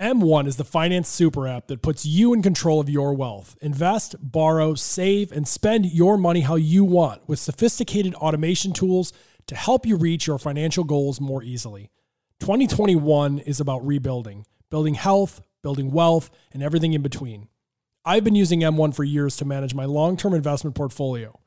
M1 is the finance super app that puts you in control of your wealth. Invest, borrow, save, and spend your money how you want with sophisticated automation tools to help you reach your financial goals more easily. 2021 is about rebuilding, building health, building wealth, and everything in between. I've been using M1 for years to manage my long term investment portfolio.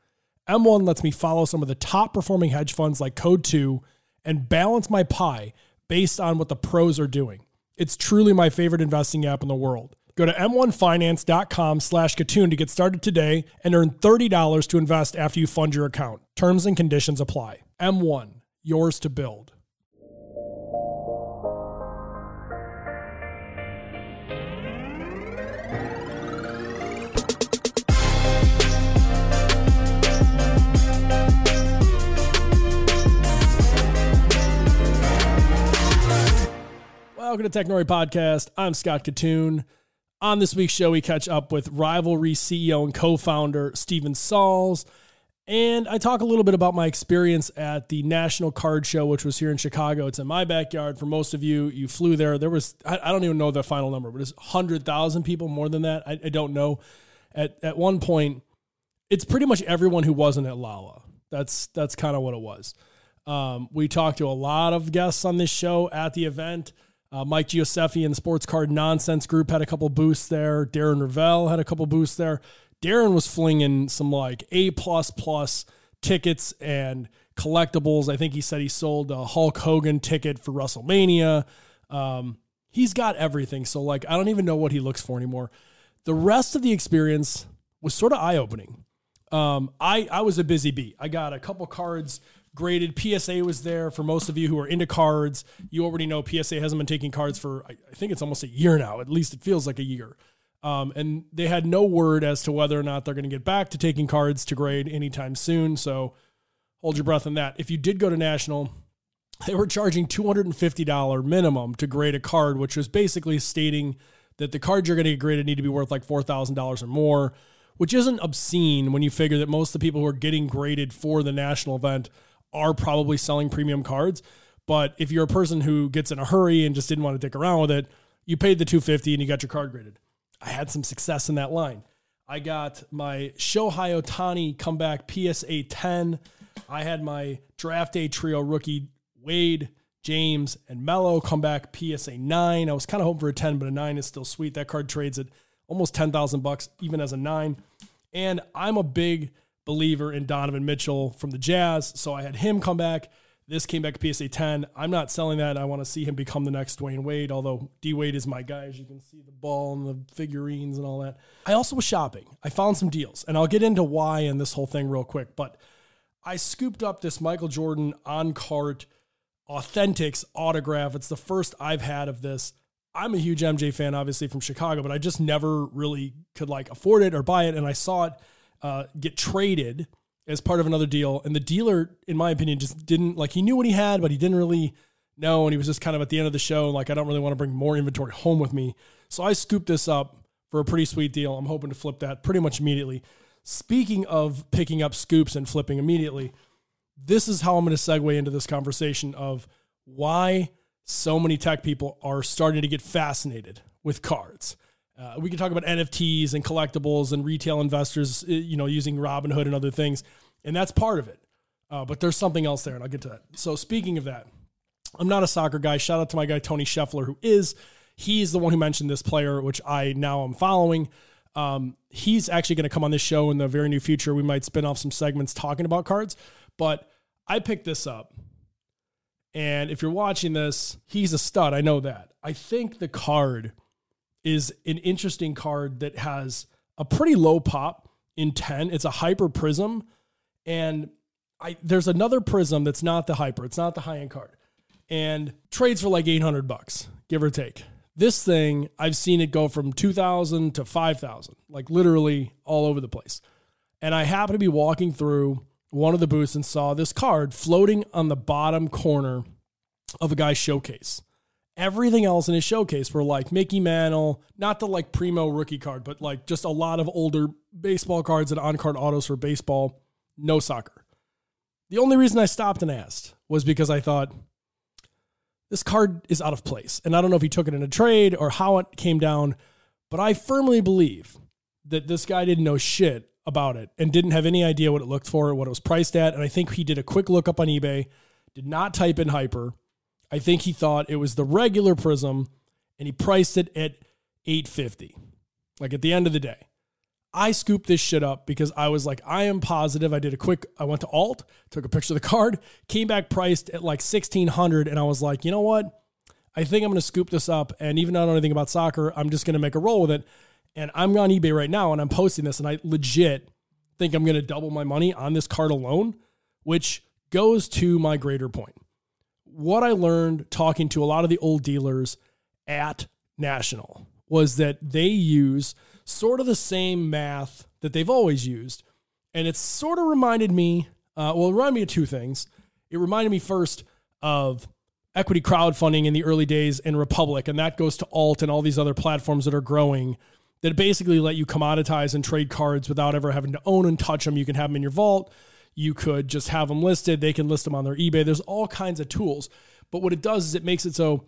M1 lets me follow some of the top performing hedge funds like Coatue and balance my pie based on what the pros are doing. It's truly my favorite investing app in the world. Go to m1finance.com slash Kitun to get started today and earn $30 to invest after you fund your account. Terms and conditions apply. M1, yours to build. Welcome to Technori Podcast. I'm Scott Kitun. On this week's show, we catch up with Rivalry CEO and co-founder Steven Salz, and I talk a little bit about my experience at the National Card Show, which was here in Chicago. It's in my backyard. For most of you, you flew there. There was I, don't even know the final number, but it's hundred thousand people, more than that. I, I don't know. At at one point, it's pretty much everyone who wasn't at Lolla. That's that's kind of what it was. Um, we talked to a lot of guests on this show at the event. Uh, Mike Gioseffi and the Sports Card Nonsense Group had a couple boosts there. Darren Rovell had a couple boosts there. Darren was flinging some like A plus plus tickets and collectibles. I think he said he sold a Hulk Hogan ticket for WrestleMania. Um, he's got everything. So like I don't even know what he looks for anymore. The rest of the experience was sort of eye opening. Um, I I was a busy bee. I got a couple cards graded. PSA was there for most of you who are into cards. You already know PSA hasn't been taking cards for, I think it's almost a year now. At least it feels like a year. Um, and they had no word as to whether or not they're going to get back to taking cards to grade anytime soon. So hold your breath on that. If you did go to National, they were charging $250 minimum to grade a card, which was basically stating that the cards you're going to get graded need to be worth like $4,000 or more, which isn't obscene when you figure that most of the people who are getting graded for the national event are probably selling premium cards. But if you're a person who gets in a hurry and just didn't want to dick around with it, you paid the 250 and you got your card graded. I had some success in that line. I got my Shohei Ohtani comeback PSA 10. I had my draft day trio rookie Wade, James, and Melo come back PSA 9. I was kind of hoping for a 10, but a 9 is still sweet. That card trades at almost 10,000 bucks even as a 9. And I'm a big believer in Donovan Mitchell from the Jazz. So I had him come back. This came back PSA 10. I'm not selling that. I want to see him become the next Dwyane Wade, although D Wade is my guy, as you can see the ball and the figurines and all that. I also was shopping. I found some deals, and I'll get into why in this whole thing real quick. But I scooped up this Michael Jordan on card authentics autograph. It's the first I've had of this. I'm a huge MJ fan, obviously from Chicago, but I just never really could like afford it or buy it. And I saw it uh, get traded as part of another deal. And the dealer, in my opinion, just didn't like he knew what he had, but he didn't really know. And he was just kind of at the end of the show, like, I don't really want to bring more inventory home with me. So I scooped this up for a pretty sweet deal. I'm hoping to flip that pretty much immediately. Speaking of picking up scoops and flipping immediately, this is how I'm going to segue into this conversation of why so many tech people are starting to get fascinated with cards. Uh, we can talk about NFTs and collectibles and retail investors, uh, you know, using Robinhood and other things, and that's part of it. Uh, but there's something else there, and I'll get to that. So speaking of that, I'm not a soccer guy. Shout out to my guy Tony Scheffler, who is. He's the one who mentioned this player, which I now am following. Um, he's actually going to come on this show in the very near future. We might spin off some segments talking about cards, but I picked this up. And if you're watching this, he's a stud. I know that. I think the card is an interesting card that has a pretty low pop in 10. It's a hyper prism. And I there's another prism that's not the hyper, it's not the high end card. And trades for like 800 bucks, give or take. This thing, I've seen it go from 2000 to 5000, like literally all over the place. And I happened to be walking through one of the booths and saw this card floating on the bottom corner of a guy's showcase. Everything else in his showcase were like Mickey Mantle, not the like primo rookie card, but like just a lot of older baseball cards and on card autos for baseball, no soccer. The only reason I stopped and asked was because I thought this card is out of place. And I don't know if he took it in a trade or how it came down, but I firmly believe that this guy didn't know shit about it and didn't have any idea what it looked for, what it was priced at. And I think he did a quick look up on eBay, did not type in hyper. I think he thought it was the regular prism and he priced it at 850. Like at the end of the day. I scooped this shit up because I was like, I am positive. I did a quick, I went to alt, took a picture of the card, came back priced at like 1600. And I was like, you know what? I think I'm going to scoop this up. And even though I don't know anything about soccer, I'm just going to make a roll with it. And I'm on eBay right now and I'm posting this and I legit think I'm going to double my money on this card alone, which goes to my greater point. What I learned talking to a lot of the old dealers at National was that they use sort of the same math that they've always used. And it sort of reminded me, uh, well, it reminded me of two things. It reminded me first of equity crowdfunding in the early days in Republic, and that goes to Alt and all these other platforms that are growing that basically let you commoditize and trade cards without ever having to own and touch them. You can have them in your vault. You could just have them listed. They can list them on their eBay. There's all kinds of tools. But what it does is it makes it so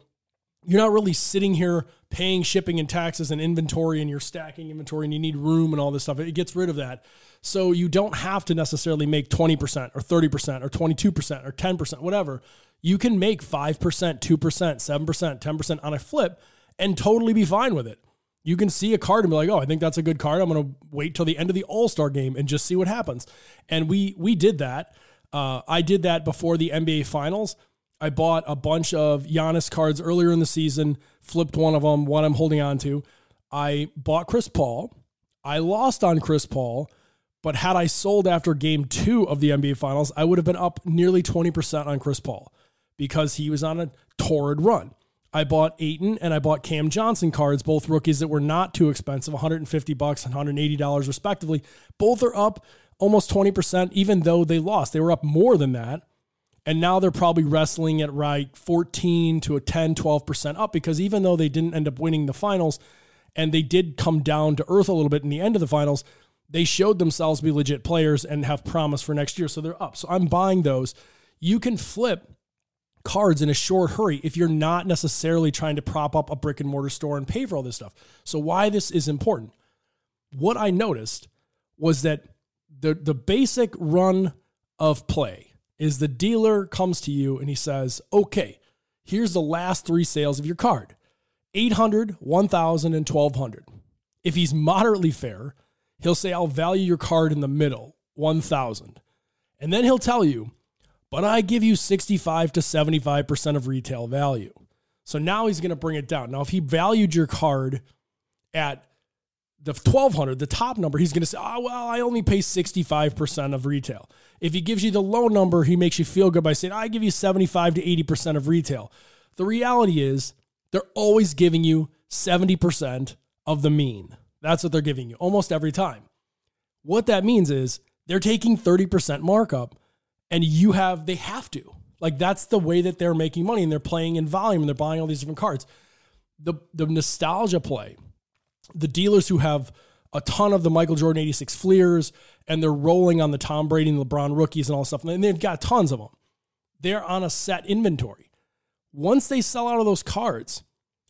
you're not really sitting here paying shipping and taxes and inventory and you're stacking inventory and you need room and all this stuff. It gets rid of that. So you don't have to necessarily make 20% or 30% or 22% or 10%, whatever. You can make 5%, 2%, 7%, 10% on a flip and totally be fine with it. You can see a card and be like, "Oh, I think that's a good card. I'm going to wait till the end of the All-Star game and just see what happens." And we we did that. Uh, I did that before the NBA Finals. I bought a bunch of Giannis cards earlier in the season, flipped one of them, one I'm holding on to. I bought Chris Paul. I lost on Chris Paul, but had I sold after game two of the NBA Finals, I would have been up nearly 20% on Chris Paul because he was on a torrid run. I bought Ayton and I bought Cam Johnson cards, both rookies that were not too expensive, 150 bucks and 180 dollars respectively. Both are up almost 20%, even though they lost. They were up more than that. And now they're probably wrestling at right 14 to a 10, 12% up because even though they didn't end up winning the finals and they did come down to earth a little bit in the end of the finals, they showed themselves to be legit players and have promise for next year. So they're up. So I'm buying those. You can flip cards in a short hurry if you're not necessarily trying to prop up a brick and mortar store and pay for all this stuff. So why this is important. What I noticed was that the the basic run of play is the dealer comes to you and he says, okay, here's the last three sales of your card 800, 1000, and 1200. If he's moderately fair, he'll say, I'll value your card in the middle, 1000. And then he'll tell you, but I give you 65 to 75% of retail value. So now he's going to bring it down. Now, if he valued your card at the 1200, the top number, he's going to say, oh, well, I only pay 65% of retail. If he gives you the low number, he makes you feel good by saying, I give you 75 to 80% of retail. The reality is they're always giving you 70% of the mean. That's what they're giving you almost every time. What that means is they're taking 30% markup and you have, they have to. Like that's the way that they're making money and they're playing in volume and they're buying all these different cards. The, the nostalgia play the dealers who have a ton of the Michael Jordan 86 Fleers and they're rolling on the Tom Brady and LeBron rookies and all stuff. And they've got tons of them. They're on a set inventory. Once they sell out of those cards,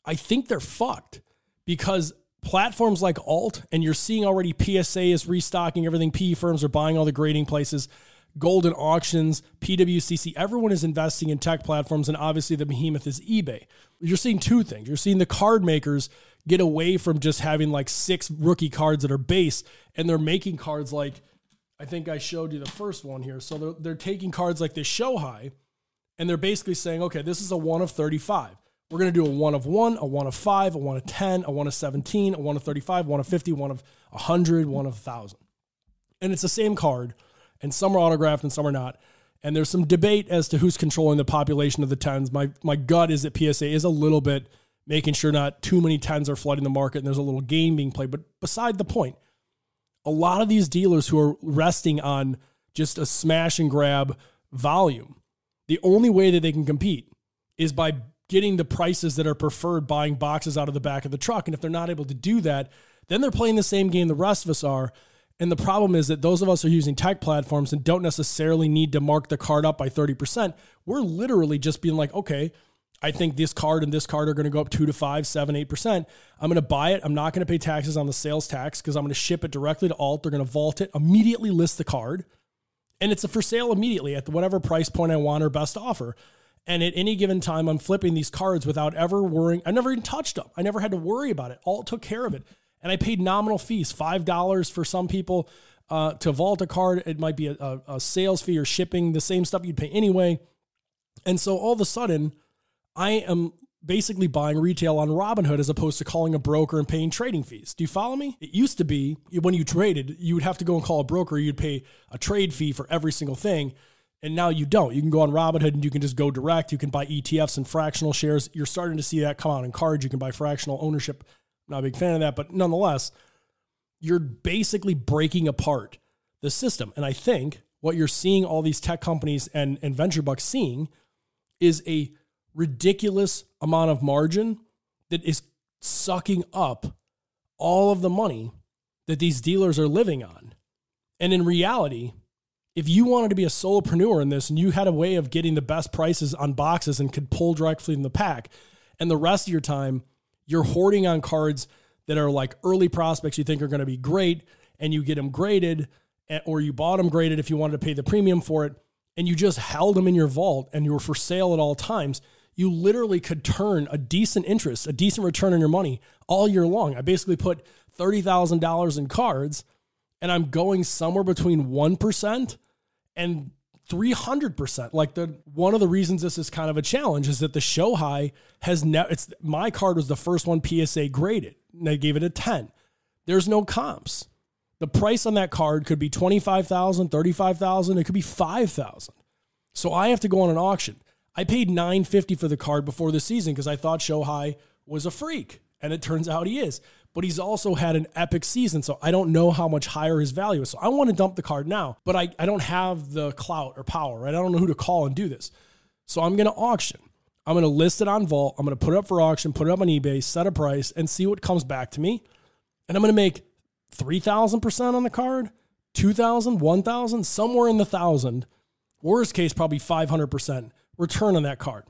I think they're fucked because platforms like Alt, and you're seeing already PSA is restocking everything, PE firms are buying all the grading places, Goldin Auctions, PWCC, everyone is investing in tech platforms, and obviously the behemoth is eBay. You're seeing two things. You're seeing the card makers get away from just having like six rookie cards that are base and they're making cards like I think I showed you the first one here. So they're, they're taking cards like this Shohei and they're basically saying, okay, this is a one of 35. We're going to do a one of one, a one of five, a one of 10, a one of 17, a one of 35, one of 50, one of 100, one of 1,000. And it's the same card, and some are autographed and some are not. And there's some debate as to who's controlling the population of the 10s. My, my gut is that PSA is a little bit making sure not too many tens are flooding the market and there's a little game being played. But beside the point, a lot of these dealers who are resting on just a smash and grab volume, the only way that they can compete is by getting the prices that are preferred buying boxes out of the back of the truck. And if they're not able to do that, then they're playing the same game the rest of us are. And the problem is that those of us who are using tech platforms and don't necessarily need to mark the card up by 30%. We're literally just being like, okay, I think this card and this card are going to go up two to five, seven, eight percent. I'm going to buy it. I'm not going to pay taxes on the sales tax because I'm going to ship it directly to Alt. They're going to vault it, immediately list the card, and it's a for sale immediately at whatever price point I want or best offer. And at any given time, I'm flipping these cards without ever worrying. I never even touched them. I never had to worry about it. Alt took care of it, and I paid nominal fees, five dollars for some people uh, to vault a card. It might be a, a sales fee or shipping, the same stuff you'd pay anyway. And so all of a sudden I am basically buying retail on Robinhood as opposed to calling a broker and paying trading fees. Do you follow me? It used to be when you traded, you would have to go and call a broker, you'd pay a trade fee for every single thing. And now you don't. You can go on Robinhood and you can just go direct. You can buy ETFs and fractional shares. You're starting to see that come out in cards. You can buy fractional ownership. Not a big fan of that, but nonetheless, you're basically breaking apart the system. And I think what you're seeing all these tech companies and, and venture bucks seeing is a ridiculous amount of margin that is sucking up all of the money that these dealers are living on. And in reality, if you wanted to be a solopreneur in this and you had a way of getting the best prices on boxes and could pull directly from the pack, and the rest of your time you're hoarding on cards that are like early prospects you think are going to be great, and you get them graded, eh, or you bought them graded if you wanted to pay the premium for it, and you just held them in your vault and you were for sale at all times, you literally could turn a decent interest, a decent return on your money all year long. I basically put $30,000 in cards and I'm going somewhere between 1% and 300%. Like the one of the reasons this is kind of a challenge is that the Shohei has now it's my card was the first one PSA graded. And they gave it a 10. There's no comps. The price on that card could be 25,000, 35,000, it could be 5,000. So I have to go on an auction. I paid 950 for the card before the season because I thought Shohei was a freak, and it turns out he is. But he's also had an epic season, so I don't know how much higher his value is. So I want to dump the card now, but I, I don't have the clout or power, right? I don't know who to call and do this. So I'm going to auction. I'm going to list it on Vault. I'm going to put it up for auction, put it up on eBay, set a price, and see what comes back to me. And I'm going to make 3,000% on the card, 2,000, 1,000, somewhere in the thousand. Worst case, probably 500% return on that card.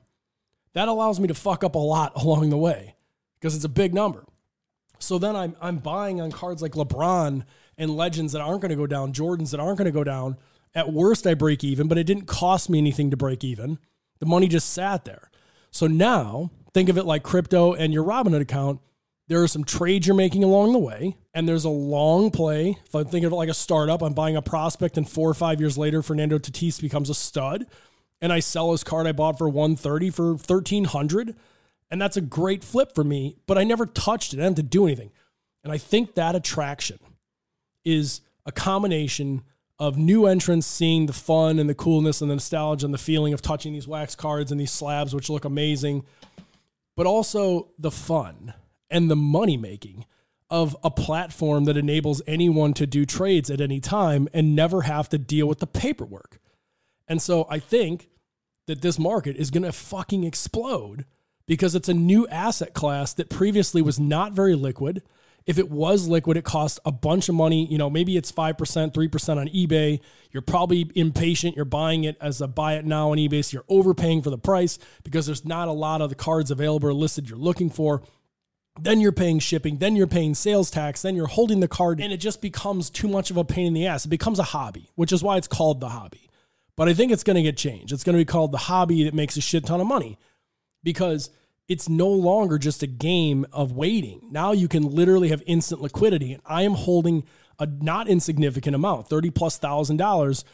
That allows me to fuck up a lot along the way because it's a big number. So then I'm, I'm buying on cards like LeBron and legends that aren't going to go down, Jordans that aren't going to go down. At worst, I break even, but it didn't cost me anything to break even. The money just sat there. So now think of it like crypto and your Robinhood account. There are some trades you're making along the way, and there's a long play. If I think of it like a startup, I'm buying a prospect, and four or five years later, Fernando Tatis becomes a stud and I sell his card I bought for 130 for 1300 and that's a great flip for me, but I never touched it. I didn't have to do anything. And I think that attraction is a combination of new entrants seeing the fun and the coolness and the nostalgia and the feeling of touching these wax cards and these slabs, which look amazing, but also the fun and the money making of a platform that enables anyone to do trades at any time and never have to deal with the paperwork. And so I think that this market is going to fucking explode because it's a new asset class that previously was not very liquid. If it was liquid, it cost a bunch of money. You know, maybe it's 5%, 3% on eBay. You're probably impatient. You're buying it as a buy it now on eBay. So you're overpaying for the price because there's not a lot of the cards available or listed you're looking for. Then you're paying shipping. Then you're paying sales tax. Then you're holding the card. And it just becomes too much of a pain in the ass. It becomes a hobby, which is why it's called the hobby. But I think it's going to get changed. It's going to be called the hobby that makes a shit ton of money because it's no longer just a game of waiting. Now you can literally have instant liquidity. And I am holding a not insignificant amount, 30 plus thousand dollars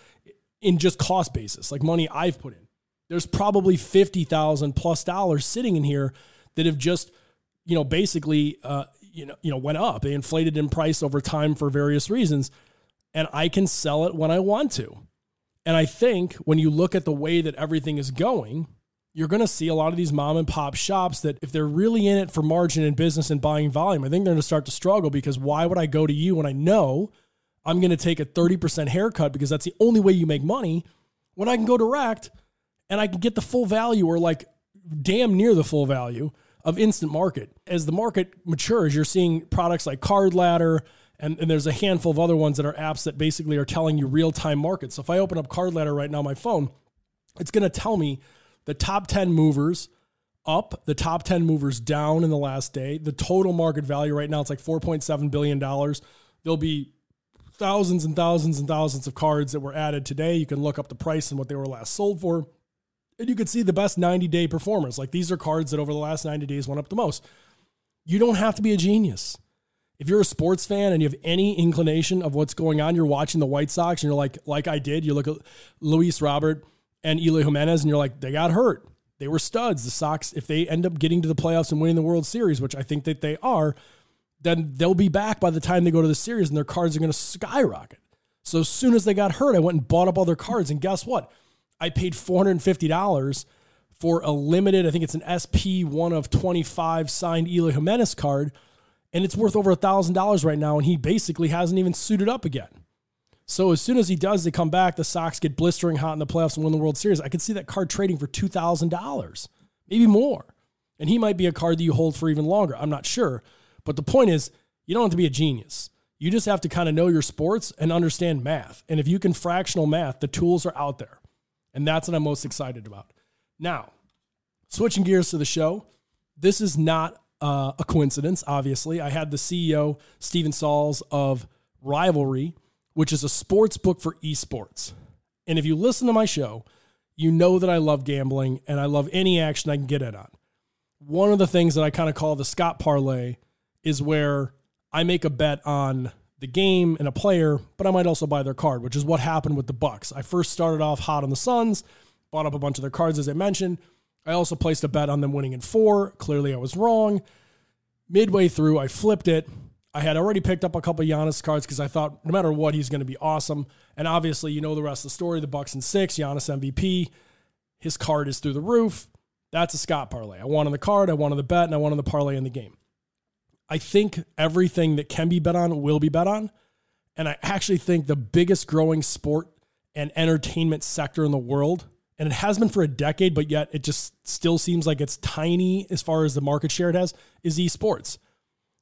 in just cost basis, like money I've put in. There's probably 50,000 plus dollars sitting in here that have just, you know, basically, uh, you know, you know, went up. They inflated in price over time for various reasons. And I can sell it when I want to. And I think when you look at the way that everything is going, you're going to see a lot of these mom and pop shops that if they're really in it for margin and business and buying volume, I think they're going to start to struggle because why would I go to you when I know I'm going to take a 30% haircut because that's the only way you make money when I can go direct and I can get the full value or like damn near the full value of instant market. As the market matures, you're seeing products like Card Ladder, and, and there's a handful of other ones that are apps that basically are telling you real time markets. So if I open up Card Ladder right now on my phone, it's going to tell me the top 10 movers up, the top 10 movers down in the last day. The total market value right now, it's like $4.7 billion. There'll be thousands and thousands and thousands of cards that were added today. You can look up the price and what they were last sold for. And you can see the best 90 day performers. Like these are cards that over the last 90 days went up the most. You don't have to be a genius. If you're a sports fan and you have any inclination of what's going on, you're watching the White Sox and you're like, like I did, you look at Luis Robert and Eloy Jimenez and you're like, they got hurt. They were studs. The Sox, if they end up getting to the playoffs and winning the World Series, which I think that they are, then they'll be back by the time they go to the series and their cards are going to skyrocket. So as soon as they got hurt, I went and bought up all their cards. And guess what? I paid $450 for a limited, I think it's an SP one of 25 signed Eloy Jimenez card. And it's worth over a $1,000 right now. And he basically hasn't even suited up again. So as soon as he does, they come back. The Sox get blistering hot in the playoffs and win the World Series. I could see that card trading for $2,000, maybe more. And he might be a card that you hold for even longer. I'm not sure. But the point is, you don't have to be a genius. You just have to kind of know your sports and understand math. And if you can fractional math, the tools are out there. And that's what I'm most excited about. Now, switching gears to the show, this is not uh, a coincidence, obviously. I had the CEO, Steven Salz of Rivalry, which is a sports book for esports. And if you listen to my show, you know that I love gambling and I love any action I can get it on. One of the things that I kind of call the Scott parlay is where I make a bet on the game and a player, but I might also buy their card, which is what happened with the Bucks. I first started off hot on the Suns, bought up a bunch of their cards as I mentioned. I also placed a bet on them winning in four. Clearly, I was wrong. Midway through, I flipped it. I had already picked up a couple Giannis cards because I thought no matter what, he's going to be awesome. And obviously, you know the rest of the story. The Bucks in six, Giannis MVP. His card is through the roof. That's a Scott parlay. I wanted the card, I wanted the bet, and I wanted the parlay in the game. I think everything that can be bet on will be bet on. And I actually think the biggest growing sport and entertainment sector in the world, and it has been for a decade, but yet it just still seems like it's tiny as far as the market share it has, is esports.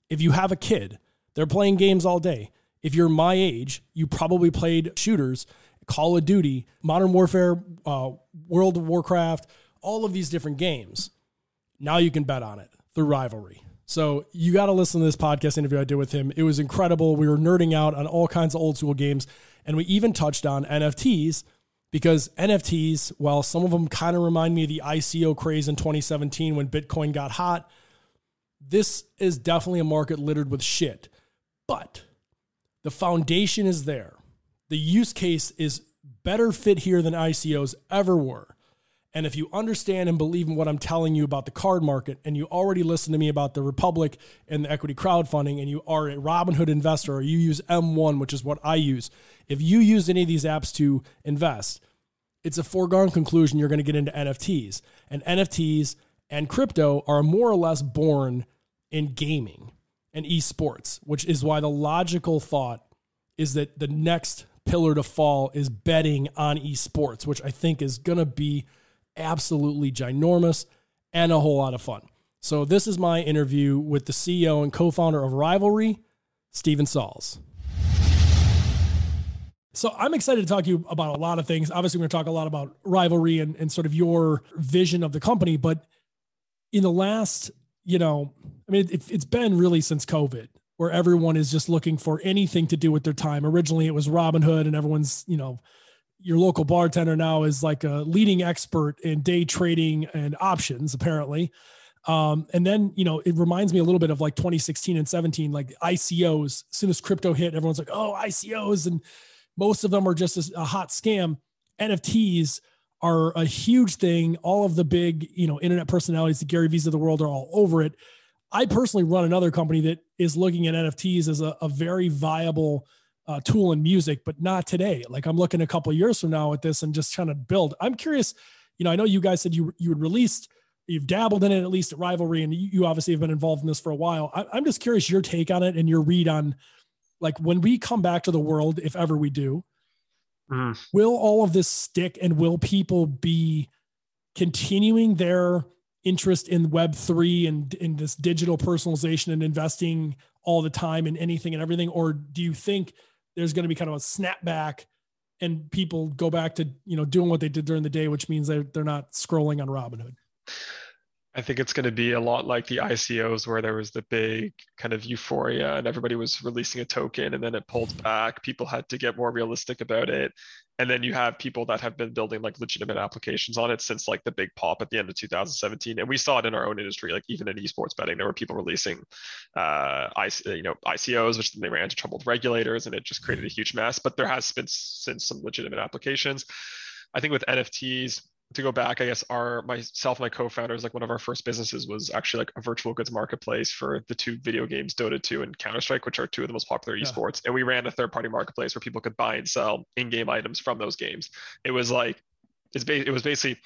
If you have a kid, they're playing games all day. If you're my age, you probably played shooters, Call of Duty, Modern Warfare, uh, World of Warcraft, all of these different games. Now you can bet on it through rivalry. So you got to listen to this podcast interview I did with him. It was incredible. We were nerding out on all kinds of old school games, and we even touched on NFTs because NFTs, while some of them kind of remind me of the ICO craze in 2017 when Bitcoin got hot, this is definitely a market littered with shit. But the foundation is there. The use case is better fit here than ICOs ever were. And if you understand and believe in what I'm telling you about the card market, and you already listen to me about the Republic and the equity crowdfunding, and you are a Robinhood investor or you use M1, which is what I use, if you use any of these apps to invest, it's a foregone conclusion you're going to get into NFTs. And NFTs and crypto are more or less born in gaming and esports, which is why the logical thought is that the next pillar to fall is betting on esports, which I think is going to be absolutely ginormous and a whole lot of fun. So, this is my interview with the CEO and co founder of Rivalry, Steven Salz. So, I'm excited to talk to you about a lot of things. Obviously, we're going to talk a lot about Rivalry and, and sort of your vision of the company. But in the last, you know, I mean, it, it's been really since COVID where everyone is just looking for anything to do with their time. Originally, it was Robinhood, and everyone's, you know, your local bartender now is like a leading expert in day trading and options, apparently. Um, and then, you know, it reminds me a little bit of like 2016 and 17, like ICOs. As soon as crypto hit, everyone's like, oh, ICOs. And most of them are just a, a hot scam. NFTs are a huge thing. All of the big, you know, internet personalities, the Gary V's of the world are all over it. I personally run another company that is looking at NFTs as a, a very viable uh, tool in music, but not today. Like I'm looking a couple years from now at this and just trying to build. I'm curious. You know, I know you guys said you you would release. You've dabbled in it at least at Rivalry, and you, you obviously have been involved in this for a while. I, I'm just curious your take on it and your read on, like when we come back to the world, if ever we do, mm. will all of this stick, and will people be continuing their interest in web 3 and in this digital personalization and investing all the time in anything and everything or do you think there's going to be kind of a snapback and people go back to you know doing what they did during the day which means they're, they're not scrolling on robinhood I think it's going to be a lot like the ICOs where there was the big kind of euphoria and everybody was releasing a token and then it pulled back. People had to get more realistic about it. And then you have people that have been building like legitimate applications on it since like the big pop at the end of 2017. And we saw it in our own industry, like even in esports betting, there were people releasing, uh, you know, ICOs, which then they ran into trouble with regulators and it just created a huge mess. But there has been since some legitimate applications. I think with NFTs, to go back, I guess our myself, my co-founders, like one of our first businesses was actually like a virtual goods marketplace for the two video games, Dota 2 and Counter Strike, which are two of the most popular yeah. esports. And we ran a third-party marketplace where people could buy and sell in-game items from those games. It was like it's ba- it was basically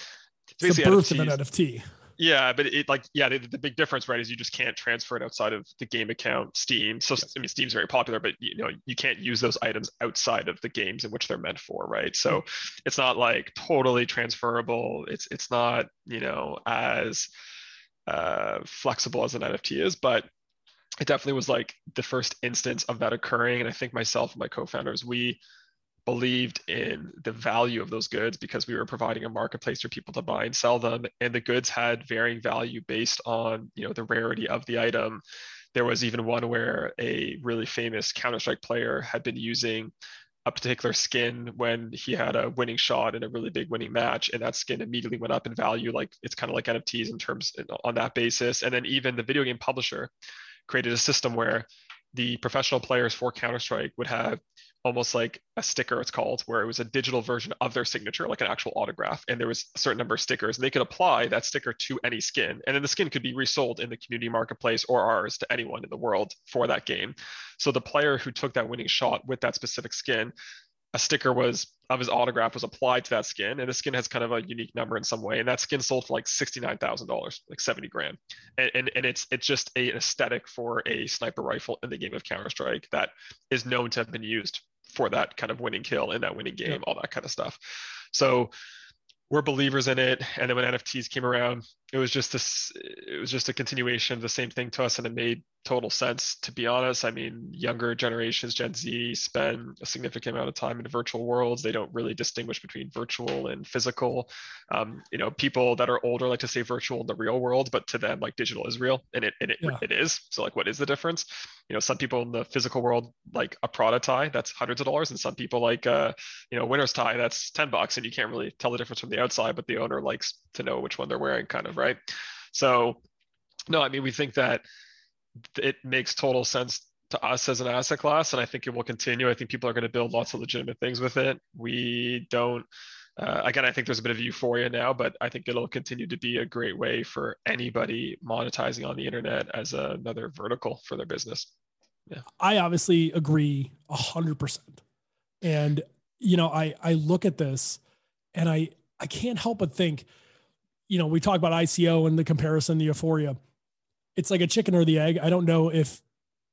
it's basically the birth NFTs. of an NFT. Yeah, but it like yeah, the, the, big difference, right, is you just can't transfer it outside of the game account, Steam. So I mean, Steam's very popular, but you know you can't use those items outside of the games in which they're meant for, right? So hmm. it's not like totally transferable. It's it's not you know as uh, flexible as an NFT is, but it definitely was like the first instance of that occurring. And I think myself and my co-founders, we believed in the value of those goods because we were providing a marketplace for people to buy and sell them and the goods had varying value based on you know the rarity of the item. There was even one where a really famous counter-strike player had been using a particular skin when he had a winning shot in a really big winning match and that skin immediately went up in value like it's kind of like nfts in terms on that basis. And then even the video game publisher created a system where the professional players for counter-strike would have almost like a sticker it's called where it was a digital version of their signature like an actual autograph and there was a certain number of stickers. And they could apply that sticker to any skin and then the skin could be resold in the community marketplace or ours to anyone in the world for that game. So the player who took that winning shot with that specific skin a sticker was of his autograph was applied to that skin and the skin has kind of a unique number in some way and that skin sold for like $69000 like 70 grand. And, and, and it's it's just a, an aesthetic for a sniper rifle in the game of counter-strike that is known to have been used for that kind of winning kill in that winning game, yeah. all that kind of stuff. So we're believers in it. And then when NFTs came around, it was just this, it was just a continuation of the same thing to us. And it made total sense, to be honest. I mean, younger generations, Gen Z, spend a significant amount of time in virtual worlds. They don't really distinguish between virtual and physical. Um, you know, people that are older like to say virtual in the real world, but to them, like digital is real, and it and it, yeah. it is. So, like, what is the difference? You know, some people in the physical world like a Prada tie that's hundreds of dollars, and some people like, uh, you know, winner's tie that's ten bucks, and you can't really tell the difference from the outside, but the owner likes to know which one they're wearing, kind of right. So, no, I mean, we think that it makes total sense to us as an asset class, and I think it will continue. I think people are going to build lots of legitimate things with it. We don't. Uh, again, I think there's a bit of euphoria now, but I think it'll continue to be a great way for anybody monetizing on the internet as another vertical for their business. Yeah. I obviously agree a hundred percent. And, you know, I, I look at this and I, I can't help but think, you know, we talk about ICO and the comparison, the euphoria it's like a chicken or the egg. I don't know if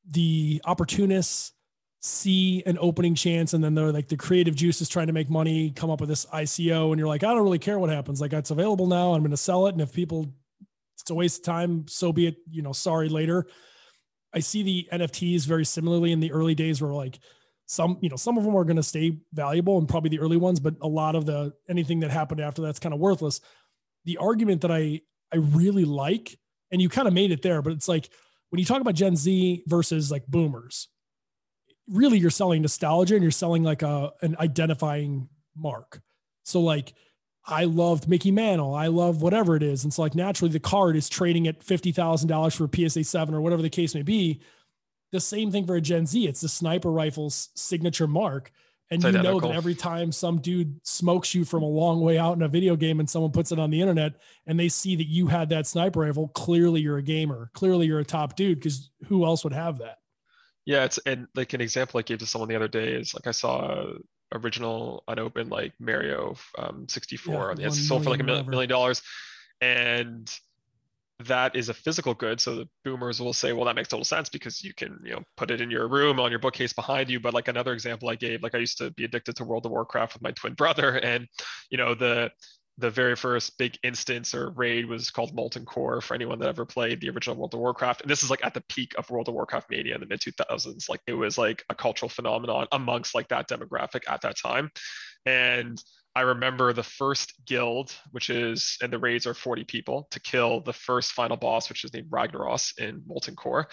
the opportunists see an opening chance and then they're like the creative juices trying to make money, come up with this ICO, and you're like, I don't really care what happens. Like it's available now. I'm going to sell it. And if people, it's a waste of time, so be it, you know, sorry later. I see the NFTs very similarly in the early days where like some, you know, some of them are going to stay valuable and probably the early ones, but a lot of the anything that happened after that's kind of worthless. The argument that I I really like and you kind of made it there, but it's like when you talk about Gen Z versus like boomers, really you're selling nostalgia and you're selling like a an identifying mark. So like I loved Mickey Mantle, I love whatever it is. And so like naturally the card is trading at fifty thousand dollars for a PSA seven or whatever the case may be. The same thing for a Gen Z. It's the sniper rifle's signature mark. And you know that every time some dude smokes you from a long way out in a video game and someone puts it on the internet and they see that you had that sniper rifle, clearly you're a gamer. Clearly you're a top dude because who else would have that? Yeah, it's and like an example I gave to someone the other day is like I saw original unopened like Mario um, 64 yeah, on the sold for like a million, million dollars and that is a physical good. So the boomers will say, well, that makes total sense because you can, you know, put it in your room on your bookcase behind you. But like another example I gave, like I used to be addicted to World of Warcraft with my twin brother. And, you know, the the very first big instance or raid was called Molten Core for anyone that ever played the original World of Warcraft. And this is like at the peak of World of Warcraft mania in the mid 2000s. Like it was like a cultural phenomenon amongst like that demographic at that time. And I remember the first guild, which is, and the raids are 40 people to kill the first final boss, which is named Ragnaros in Molten Core.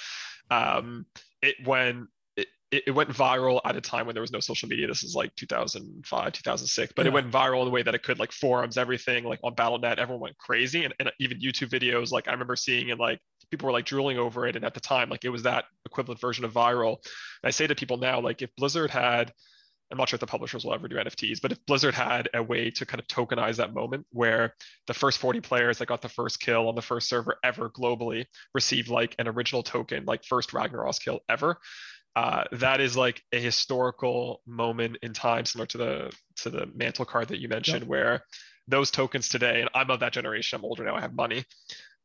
Um, it when it, it went viral at a time when there was no social media. This is like 2005, 2006, but yeah. it went viral in the way that it could, like forums, everything, like on BattleNet, everyone went crazy, and, and even YouTube videos. Like I remember seeing it, like people were like drooling over it, and at the time, like it was that equivalent version of viral. And I say to people now, like if Blizzard had I'm not sure if the publishers will ever do NFTs, but if Blizzard had a way to kind of tokenize that moment where the first 40 players that got the first kill on the first server ever globally received like an original token, like first Ragnaros kill ever, uh, that is like a historical moment in time, similar to the to the mantle card that you mentioned, yep. where those tokens today, and I'm of that generation, I'm older now, I have money.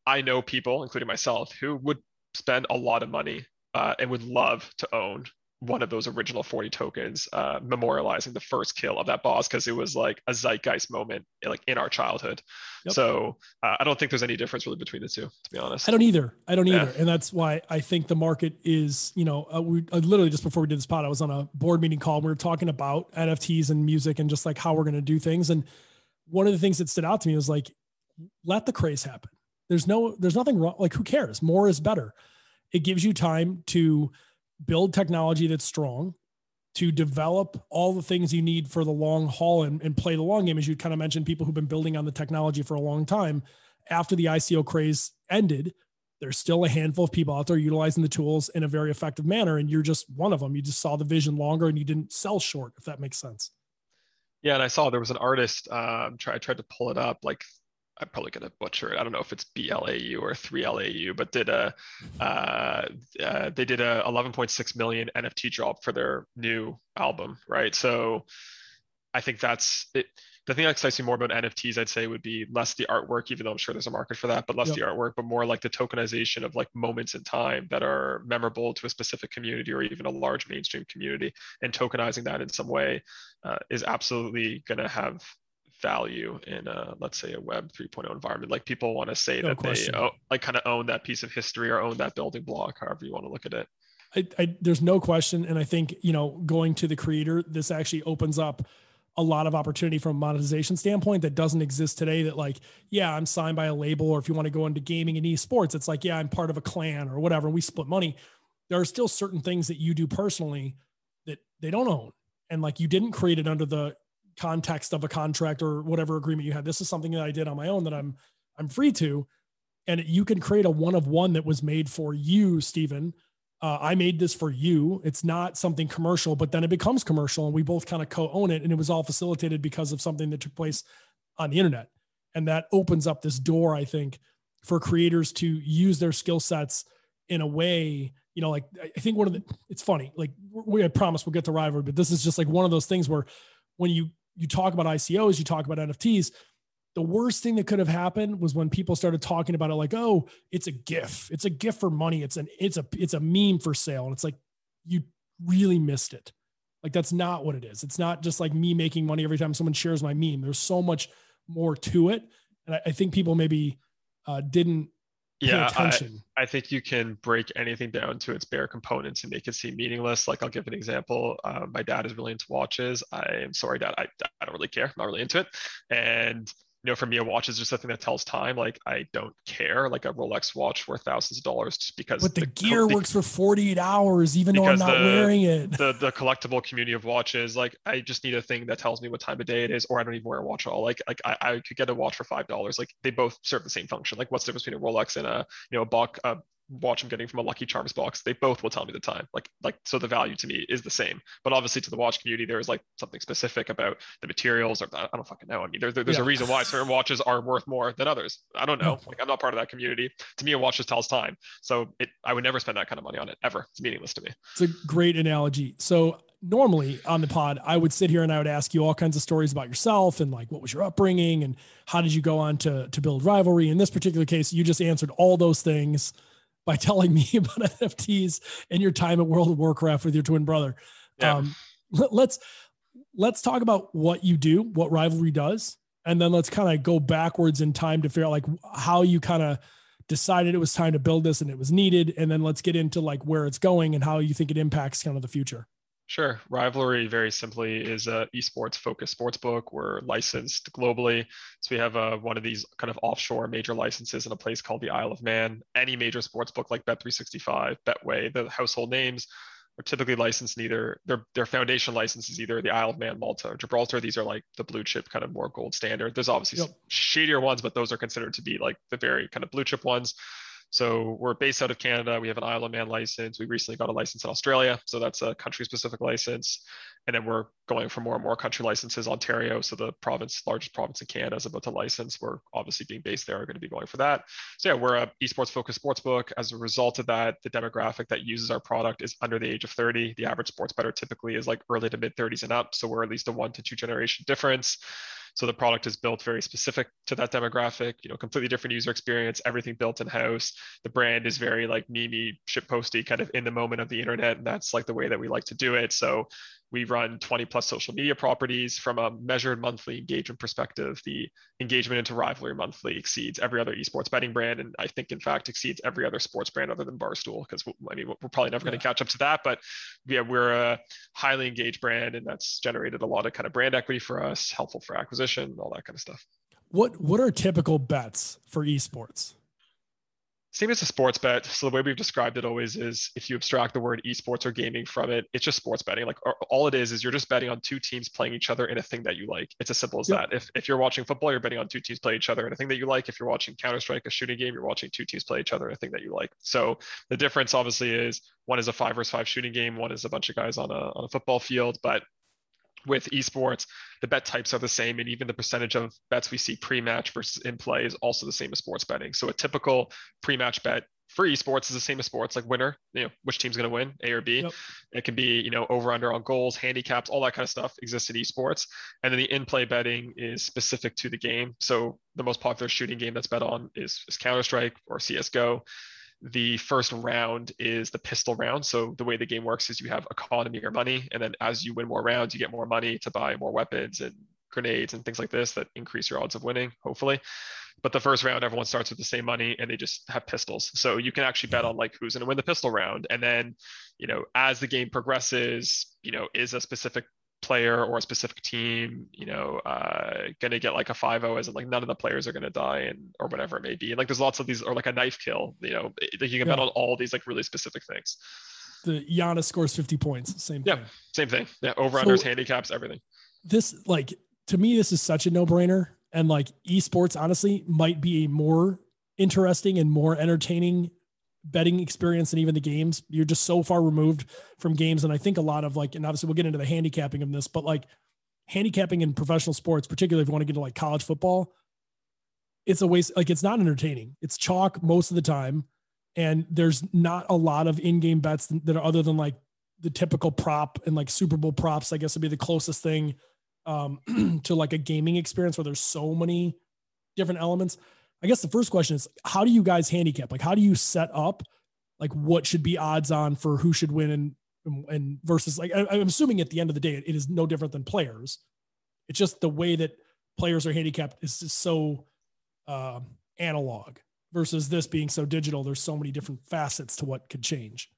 I know people, including myself, who would spend a lot of money uh, and would love to own one of those original 40 tokens uh, memorializing the first kill of that boss because it was like a zeitgeist moment like in our childhood. Yep. so uh, i don't think there's any difference really between the two to be honest. I don't either. I don't either. And that's why i think the market is you know uh, we uh, literally just before we did this pod i was on a board meeting call and we were talking about nfts and music and just like how we're going to do things. And one of the things that stood out to me was like let the craze happen. There's no there's nothing wrong like who cares? More is better. It gives you time to build technology that's strong, to develop all the things you need for the long haul and, and play the long game. As you kind of mentioned, people who've been building on the technology for a long time. After the ICO craze ended, there's still a handful of people out there utilizing the tools in a very effective manner. And you're just one of them. You just saw the vision longer and you didn't sell short, if that makes sense. Yeah, and I saw there was an artist. Um, try, I tried to pull it up like I'm probably going to butcher it. I don't know if it's BLAU or 3LAU, but did a uh, uh, they did a 11.6 million NFT drop for their new album, right? So I think that's it. The thing that excites me more about NFTs, I'd say, would be less the artwork, even though I'm sure there's a market for that, but less yep. the artwork, but more like the tokenization of like moments in time that are memorable to a specific community or even a large mainstream community, and tokenizing that in some way uh, is absolutely going to have value in a let's say a web 3.0 environment. Like people want to say no that question. they oh, like kind of own that piece of history or own that building block however you want to look at it. I, I, there's no question and i think you know going to the creator this actually opens up a lot of opportunity from a monetization standpoint that doesn't exist today that like yeah i'm signed by a label or if you want to go into gaming and esports it's like yeah i'm part of a clan or whatever we split money. There are still certain things that you do personally that they don't own and like you didn't create it under the context of a contract or whatever agreement you had. This is something that I did on my own that I'm I'm free to, and you can create a one of one that was made for you, Stephen. Uh, I made this for you. It's not something commercial, but then it becomes commercial, and we both kind of co-own it, and it was all facilitated because of something that took place on the internet, and that opens up this door, I think, for creators to use their skill sets in a way you know, like I think one of the it's funny, like we I promise we'll get to rivalry, but this is just like one of those things where when you you talk about ICOs, you talk about NFTs. The worst thing that could have happened was when people started talking about it like, oh, it's a GIF. It's a GIF for money. It's an it's a it's a meme for sale. And it's like you really missed it. Like that's not what it is. It's not just like me making money every time someone shares my meme. There's so much more to it. And I, I think people maybe uh, didn't yeah, I, I, think you can break anything down to its bare components and make it seem meaningless. Like I'll give an example. Uh, my dad is really into watches. I am sorry, dad. I, I don't really care. I'm not really into it. And you know, for me, a watch is just something that tells time. Like I don't care. Like a Rolex watch worth thousands of dollars just because. But the, the gear co- works for 48 hours, even though I'm not the, wearing it. The the collectible community of watches, like I just need a thing that tells me what time of day it is, or I don't even wear a watch at all. Like like I, I could get a watch for five dollars. Like they both serve the same function. Like what's the difference between a Rolex and a you know a buck a watch I'm getting from a Lucky Charms box, they both will tell me the time. Like, like so the value to me is the same. But obviously to the watch community, there is like something specific about the materials or I don't fucking know. I mean, there, there there's yeah. a reason why certain watches are worth more than others. I don't know. Hmm. Like I'm not part of that community. To me, a watch just tells time. So it I would never spend that kind of money on it ever. It's meaningless to me. It's a great analogy. So normally on the pod, I would sit here and I would ask you all kinds of stories about yourself and like what was your upbringing and how did you go on to to build rivalry. In this particular case, you just answered all those things by telling me about NFTs and your time at World of Warcraft with your twin brother. Yeah. Um, let's let's talk about what you do, what Rivalry does, and then let's kind of go backwards in time to figure out like how you kind of decided it was time to build this and it was needed, and then let's get into like where it's going and how you think it impacts kind of the future. Sure. Rivalry, very simply, is a esports focused sports book. We're licensed globally. So we have uh, one of these kind of offshore major licenses in a place called the Isle of Man. Any major sports book like Bet365, Betway, the household names are typically licensed in either their, their foundation license is either the Isle of Man, Malta, or Gibraltar. These are like the blue chip kind of more gold standard. There's obviously yep. shadier ones, but those are considered to be like the very kind of blue chip ones. So we're based out of Canada. We have an Isle of Man license. We recently got a license in Australia. So that's a country specific license. And then we're going for more and more country licenses. Ontario, so the province, largest province in Canada, is about to license. We're obviously being based there, are going to be going for that. So yeah, we're a esports focused sports book. As a result of that, the demographic that uses our product is under the age of 30. The average sports bettor typically is like early to mid 30s and up. So we're at least a one to two generation difference. So the product is built very specific to that demographic, you know, completely different user experience, everything built in house. The brand is very like meme ship posty kind of in the moment of the internet. And that's like the way that we like to do it. So we run 20 plus social media properties from a measured monthly engagement perspective. The engagement into Rivalry Monthly exceeds every other esports betting brand, and I think in fact exceeds every other sports brand other than Barstool. Because I mean, we're probably never going to catch up to that, but yeah, we're a highly engaged brand, and that's generated a lot of kind of brand equity for us, helpful for acquisition, all that kind of stuff. What what are typical bets for esports? Same as a sports bet. So the way we've described it always is if you abstract the word esports or gaming from it, it's just sports betting. Like all it is is you're just betting on two teams playing each other in a thing that you like. It's as simple as yep. that. If, if you're watching football, you're betting on two teams play each other in a thing that you like. If you're watching Counter Strike, a shooting game, you're watching two teams play each other in a thing that you like. So the difference obviously is one is a five versus five shooting game, one is a bunch of guys on a on a football field, but with esports, the bet types are the same, and even the percentage of bets we see pre-match versus in play is also the same as sports betting. So a typical pre-match bet for esports is the same as sports, like winner, you know, which team's going to win, A or B. Yep. It can be, you know, over under on goals, handicaps, all that kind of stuff exists in esports. And then the in-play betting is specific to the game. So the most popular shooting game that's bet on is, is Counter Strike or CS:GO. The first round is the pistol round. So the way the game works is you have economy or money, and then as you win more rounds, you get more money to buy more weapons and grenades and things like this that increase your odds of winning, hopefully. But the first round, everyone starts with the same money and they just have pistols. So you can actually bet on like who's going to win the pistol round. And then, you know, as the game progresses, you know, is a specific player or a specific team, you know, uh, going to get like a 5-0 as in like none of the players are going to die and or whatever it may be. And like there's lots of these or like a knife kill, you know, like you can yeah. bet on all these like really specific things. The Giannis scores 50 points. Same. Thing. Yeah. Same thing. Yeah. Over unders, so, handicaps, everything. This like to me, this is such a no brainer and like esports, honestly, might be a more interesting and more entertaining betting experience and even the games. You're just so far removed from games. And I think a lot of like, and obviously we'll get into the handicapping of this, but like handicapping in professional sports, particularly if you want to get into like college football, it's a waste. Like it's not entertaining. It's chalk most of the time. And there's not a lot of in-game bets that are other than like the typical prop and like Super Bowl props, I guess would be the closest thing um, to like a gaming experience where there's so many different elements. I guess the first question is how do you guys handicap? Like, how do you set up like what should be odds on for who should win and and versus like I, am assuming at the end of the day it is no different than players. It's just the way that players are handicapped is just so uh, analog versus this being so digital. There's so many different facets to what could change.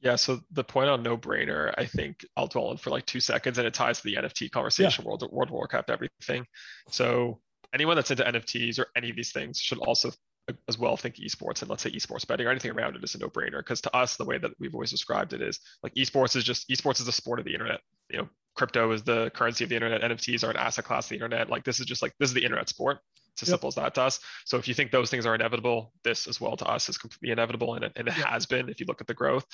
Yeah, so the point on no brainer, I think I'll dwell on for like two seconds, and it ties to the NFT conversation, yeah. World World Warcraft, everything. So anyone that's into NFTs or any of these things should also as well think esports and let's say esports betting or anything around it is a no-brainer. Because to us the way that we've always described it is like esports is just esports is a sport of the internet. You know crypto is the currency of the internet. Nfts are an asset class of the internet. Like this is just like this is the internet sport. It's as yep. simple as that to us. So if you think those things are inevitable this as well to us is completely inevitable and it, and it yep. has been if you look at the growth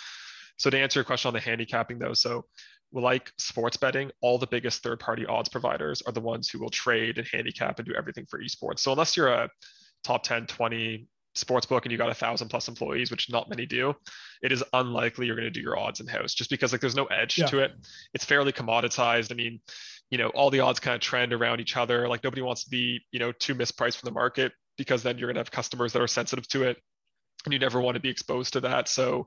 so to answer your question on the handicapping though, so like sports betting, all the biggest third party odds providers are the ones who will trade and handicap and do everything for esports. So unless you're a top 10, 20 sports book and you got a thousand plus employees, which not many do, it is unlikely you're going to do your odds in house just because like there's no edge yeah. to it. It's fairly commoditized. I mean, you know, all the odds kind of trend around each other. Like nobody wants to be, you know, too mispriced from the market because then you're going to have customers that are sensitive to it and you never want to be exposed to that. So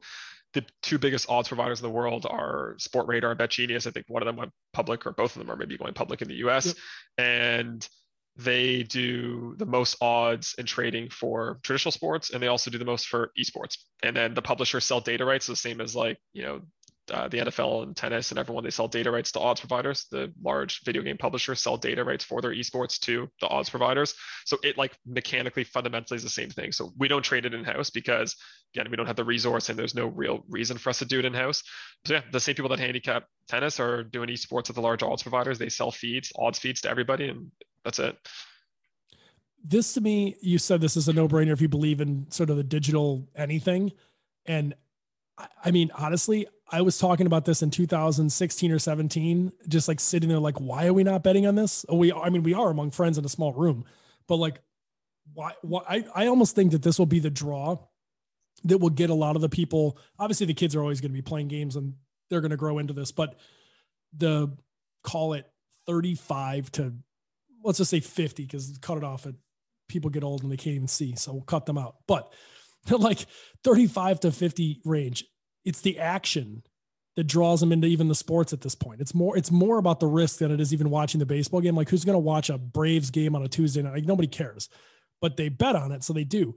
the two biggest odds providers in the world are Sportradar and Bet Genius. I think one of them went public, or both of them are maybe going public in the US. Yep. And they do the most odds in trading for traditional sports, and they also do the most for esports. And then the publishers sell data rights, the same as like you know uh, the NFL and tennis and everyone, they sell data rights to odds providers. The large video game publishers sell data rights for their esports to the odds providers. So it like mechanically fundamentally is the same thing. So we don't trade it in house because again, we don't have the resource and there's no real reason for us to do it in house. So yeah, the same people that handicap tennis are doing esports at the large odds providers. They sell feeds, odds feeds to everybody, and that's it. This to me, you said this is a no brainer if you believe in sort of the digital anything. And I mean, honestly, I was talking about this in 2016 or 17, just like sitting there, like, why are we not betting on this? We, I mean, we are among friends in a small room, but like, why, why I, I almost think that this will be the draw that will get a lot of the people. Obviously, the kids are always going to be playing games and they're going to grow into this, but the call it 35 to let's just say 50 because cut it off at people get old and they can't even see. So we'll cut them out. But like 35 to 50 range, it's the action that draws them into even the sports at this point. It's more it's more about the risk than it is even watching the baseball game. Like who's going to watch a Braves game on a Tuesday night? Like nobody cares. But they bet on it, so they do.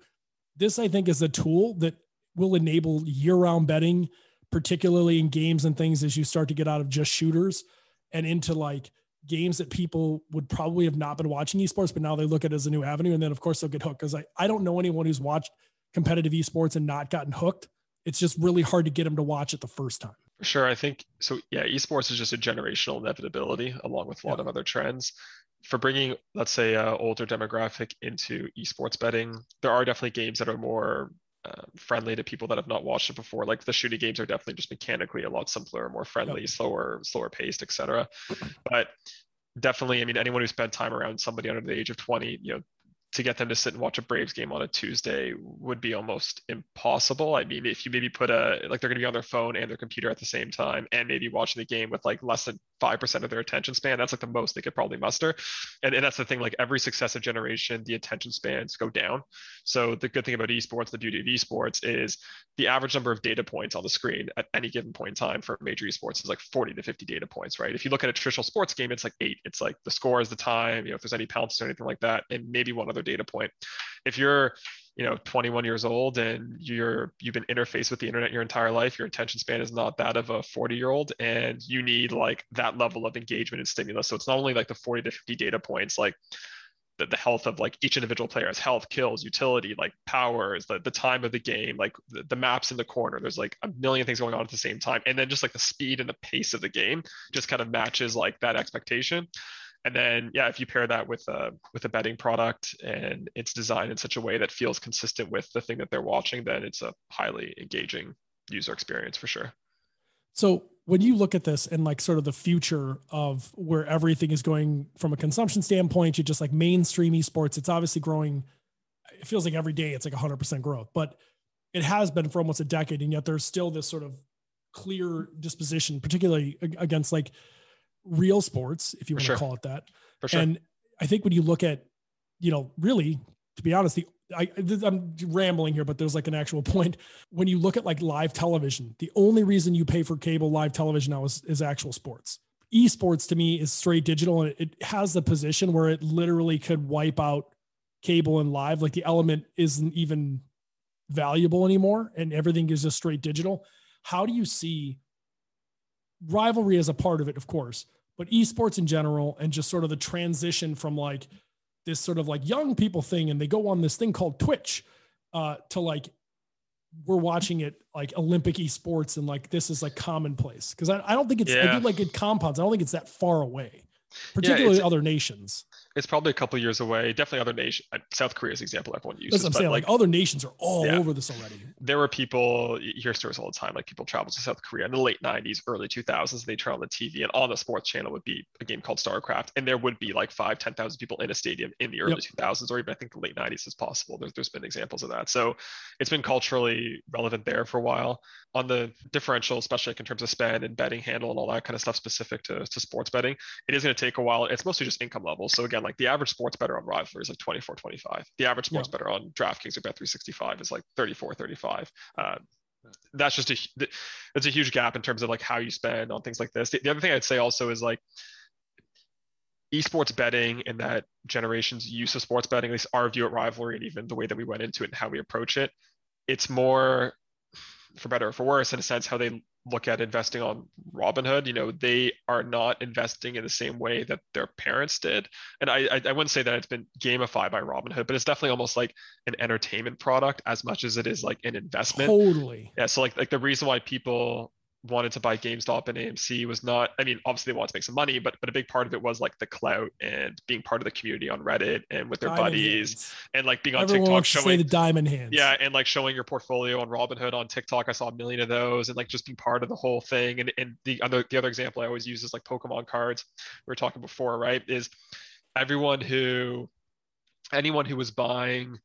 This I think is a tool that will enable year-round betting, particularly in games and things as you start to get out of just shooters and into like games that people would probably have not been watching esports, but now they look at it as a new avenue. And then of course they'll get hooked. Cause I, I don't know anyone who's watched competitive esports and not gotten hooked. It's just really hard to get them to watch it the first time. Sure. I think so. Yeah. Esports is just a generational inevitability along with a lot yeah. of other trends. For bringing, let's say, a older demographic into esports betting, there are definitely games that are more uh, friendly to people that have not watched it before. Like the shooting games are definitely just mechanically a lot simpler, more friendly, slower, slower paced, etc. But definitely, I mean, anyone who spent time around somebody under the age of 20, you know, to get them to sit and watch a Braves game on a Tuesday would be almost impossible. I mean, if you maybe put a like they're going to be on their phone and their computer at the same time, and maybe watching the game with like less than five percent of their attention span, that's like the most they could probably muster. And, and that's the thing. Like every successive generation, the attention spans go down. So the good thing about esports, the beauty of esports, is the average number of data points on the screen at any given point in time for major esports is like 40 to 50 data points, right? If you look at a traditional sports game, it's like eight. It's like the score is the time, you know, if there's any penalties or anything like that, and maybe one other data point. If you're you know 21 years old and you're you've been interfaced with the internet your entire life your attention span is not that of a 40 year old and you need like that level of engagement and stimulus. So it's not only like the 40 to 50 data points like the, the health of like each individual player's health kills utility like powers the, the time of the game like the, the maps in the corner. There's like a million things going on at the same time. And then just like the speed and the pace of the game just kind of matches like that expectation and then yeah if you pair that with a with a betting product and it's designed in such a way that feels consistent with the thing that they're watching then it's a highly engaging user experience for sure. So when you look at this and like sort of the future of where everything is going from a consumption standpoint you just like mainstream esports it's obviously growing. It feels like every day it's like 100% growth but it has been for almost a decade and yet there's still this sort of clear disposition particularly against like real sports, if you want sure. to call it that. Sure. And I think when you look at, you know, really, to be honest, the I, I'm rambling here, but there's like an actual point. When you look at like live television, the only reason you pay for cable live television now is, is actual sports. Esports to me is straight digital and it has the position where it literally could wipe out cable and live. Like the element isn't even valuable anymore and everything is just straight digital. How do you see rivalry as a part of it, of course, but esports in general and just sort of the transition from like this sort of like young people thing and they go on this thing called Twitch uh, to like we're watching it like Olympic esports and like this is like commonplace because I, I don't think it's yeah. I do like it compounds. I don't think it's that far away, particularly yeah, other nations it's probably a couple years away. Definitely other nation. Uh, South Korea is an example everyone uses. That's what I'm saying. Like, like, other nations are all yeah. over this already. There were people. You hear stories all the time. Like people travel to South Korea in the late '90s, early 2000s. They turn on the TV, and on the sports channel would be a game called StarCraft, and there would be like five, five, ten thousand people in a stadium in the early yep. 2000s, or even I think the late '90s is possible. There's there's been examples of that. So it's been culturally relevant there for a while. On the differential, especially in terms of spend and betting handle and all that kind of stuff specific to, to sports betting, it is going to take a while. It's mostly just income levels. So again, like the average sports bettor on Rivalry is like 24, 25. The average sports yeah. bettor on DraftKings or Bet365 is like 34, 35. Uh, that's just a it's a huge gap in terms of like how you spend on things like this. The, the other thing I'd say also is like esports betting and that generation's use of sports betting, at least our view at Rivalry and even the way that we went into it and how we approach it, it's more for better or for worse, in a sense, how they look at investing on Robinhood. You know, they are not investing in the same way that their parents did. And I, I, wouldn't say that it's been gamified by Robinhood, but it's definitely almost like an entertainment product as much as it is like an investment. Totally. Yeah. So like like the reason why people wanted to buy GameStop and AMC was not, I mean, obviously they wanted to make some money, but but a big part of it was like the clout and being part of the community on Reddit and with their Diamond buddies hands. and like being on Everyone TikTok wants to say showing the diamond hands. yeah, and like showing your portfolio on Robinhood on TikTok. I saw a million of those, and like just being part of the whole thing. And and the other the other example I always use is like Pokemon cards. We were talking before, right? Is everyone who anyone who was buying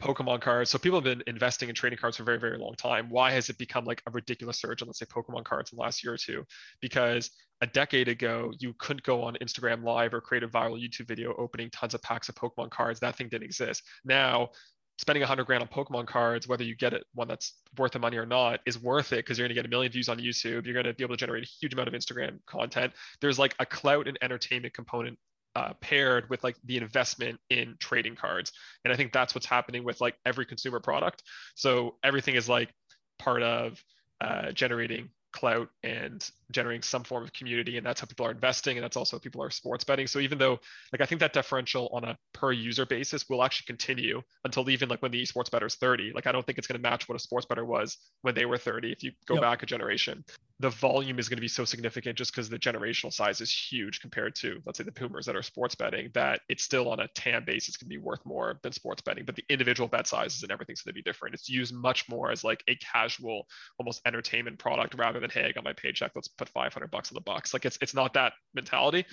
Pokemon cards. So people have been investing in trading cards for a very, very long time. Why has it become like a ridiculous surge on, let's say, Pokemon cards in the last year or two? Because a decade ago, you couldn't go on Instagram Live or create a viral YouTube video opening tons of packs of Pokemon cards. That thing didn't exist. Now, spending 100 grand on Pokemon cards, whether you get it one that's worth the money or not, is worth it because you're going to get a million views on YouTube. You're going to be able to generate a huge amount of Instagram content. There's like a clout and entertainment component uh, paired with like the investment in trading cards. And I think that's what's happening with like every consumer product. So everything is like part of uh, generating clout and generating some form of community and that's how people are investing and that's also how people are sports betting so even though like i think that differential on a per user basis will actually continue until even like when the esports bettor is 30 like i don't think it's going to match what a sports bettor was when they were 30 if you go Yep. back a generation the volume is going to be so significant just because the generational size is huge compared to let's say the boomers that are sports betting that it's still on a tam basis can be worth more than sports betting but the individual bet sizes and everything's going to be different. It's used much more as like a casual almost entertainment product rather than hey i got my paycheck let's put 500 bucks on the box. Like it's it's not that mentality.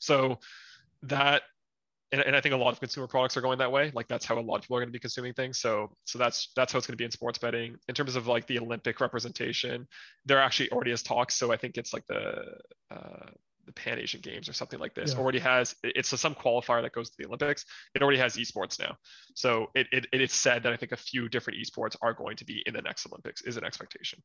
So that and, and i think a lot of consumer products are going that way. Like that's how a lot of people are going to be consuming things. So so that's that's how it's going to be in sports betting. In terms of like the olympic representation there actually already is talks. So i think it's like the uh the Pan Asian Games or something like this Yeah. already has it's a, some qualifier that goes to the Olympics. It already has esports now, so it, it it's said that I think a few different esports are going to be in the next Olympics is an expectation.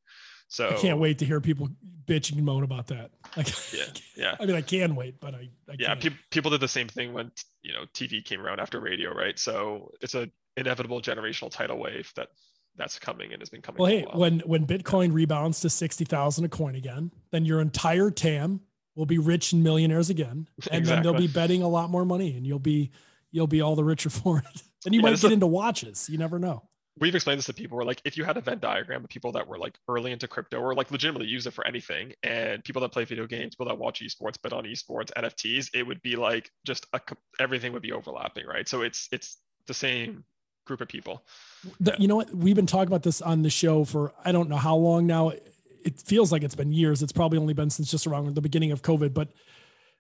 So I can't wait to hear people bitching and moan about that. Like, Yeah, yeah. I mean, I can wait, but I, I yeah pe- people did the same thing when you know tv came around after radio right so it's a inevitable generational tidal wave that that's coming and has been coming Well, hey, when when Bitcoin rebounds to sixty thousand a coin again, then your entire TAM will be rich and millionaires again, and then they'll be betting a lot more money, and you'll be you'll be all the richer for it. And you Yeah, might get is- into watches. You never know. we've explained this to people where like if you had a venn diagram of people that were like early into crypto or like legitimately use it for anything and people that play video games people that watch esports bet on esports nfts it would be like just a, everything would be overlapping right so it's it's the same group of people The- Yeah. You know what? We've been talking about this on the show for I don't know how long now. It feels like it's been years. It's probably only been since just around the beginning of COVID. But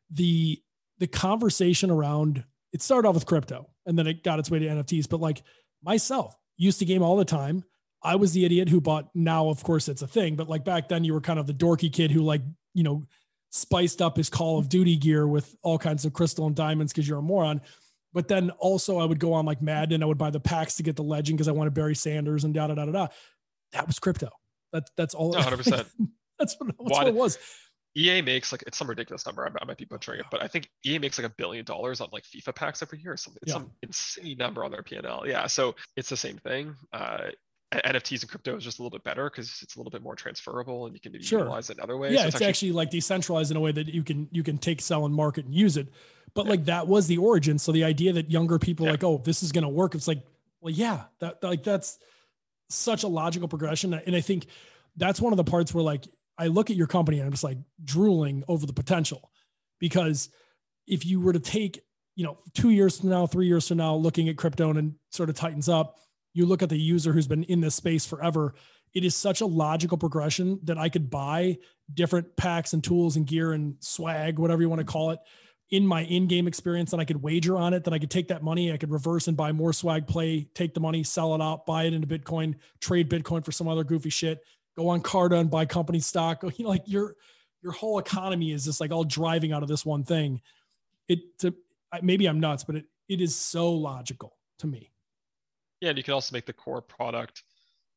the the conversation around it started off with crypto and then it got its way to NFTs. But like myself, used to game all the time. I was the idiot who bought. Now, of course, it's a thing. But like back then, you were kind of the dorky kid who like you know spiced up his Call of Duty gear with all kinds of crystal and diamonds because you're a moron. But then also I would go on like Madden. And I would buy the packs to get the legend because I wanted Barry Sanders and da da da da da. That was crypto. That that's all. 100%. that's what, that's what it was. ea makes like it's some ridiculous number i, I might be butchering it but i think ea makes like a billion dollars on like fifa packs every year or something it's Yeah. some insane number on their p&l yeah so it's the same thing uh NFTs and crypto is just a little bit better because it's a little bit more transferable and you can Sure. utilize it in other ways. Yeah, So it's, actually, like decentralized in a way that you can you can take, sell, and market and use it. But Yeah. like that was the origin. So the idea that younger people are Yeah. like, oh, this is gonna work. It's like, well, yeah, that like that's such a logical progression. And I think that's one of the parts where like I look at your company and I'm just like drooling over the potential. Because if you were to take, you know, two years from now, three years from now, looking at crypto and sort of tightens up, you look at the user who's been in this space forever. It is such a logical progression that I could buy different packs and tools and gear and swag, whatever you want to call it, in my in-game experience. And I could wager on it. that I could take that money, I could reverse and buy more swag, play, take the money, sell it out, buy it into Bitcoin, trade Bitcoin for some other goofy shit, go on Carta and buy company stock. You know, like your your whole economy is just like all driving out of this one thing. It to maybe I'm nuts, but it it is so logical to me. yeah, and you can also make the core product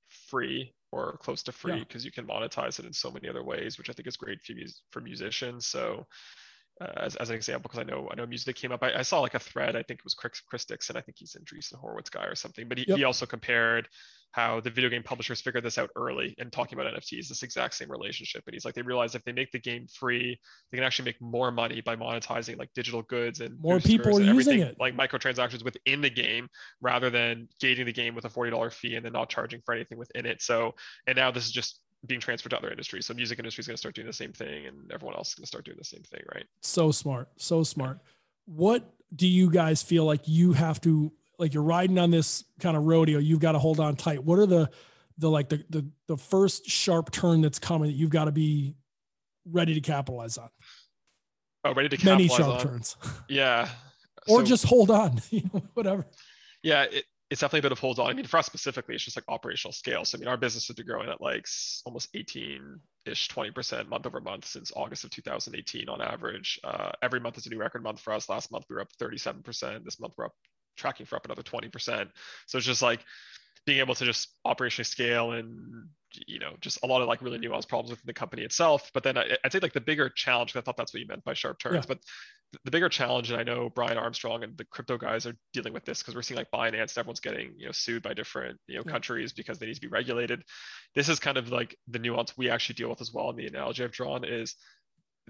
free or close to free Yeah. because you can monetize it in so many other ways, which I think is great for for musicians. So uh, as, as an example because I know I know music came up. I, I, saw like a thread. I think it was Chris, Chris Dixon. I think he's an Andreessen Horowitz guy or something. But he, yep. he also compared how the video game publishers figured this out early and talking about NFTs, this exact same relationship. And he's like, they realize if they make the game free, they can actually make more money by monetizing like digital goods and more people are using it, like microtransactions within the game, rather than gating the game with a forty dollar fee and then not charging for anything within it. So, and now this is just being transferred to other industries. So music industry is going to start doing the same thing, and everyone else is going to start doing the same thing, right? So smart, so smart. What do you guys feel like you have to like? You're riding on this kind of rodeo. You've got to hold on tight. What are the the like the the the first sharp turn that's coming that you've got to be ready to capitalize on? Oh, ready to capitalize many sharp on. turns. Yeah. or so, just hold on, you know, whatever. Yeah, it, it's definitely a bit of hold on. I mean, for us specifically, it's just like operational scale. So I mean, our business has been growing at like almost 18 ish, 20% month over month since August of 2018 on average. Uh, every month is a new record month for us. Last month we were up 37%. This month we're up tracking for up another 20%. So it's just like being able to just operationally scale and you know just a lot of like really nuanced problems within the company itself but then I, would say like the bigger challenge i thought that's what you meant by sharp turns yeah. but the bigger challenge and i know brian armstrong and the crypto guys are dealing with this because we're seeing like binance everyone's getting you know sued by different you know yeah. countries because they need to be regulated this is kind of like the nuance we actually deal with as well and the analogy i've drawn is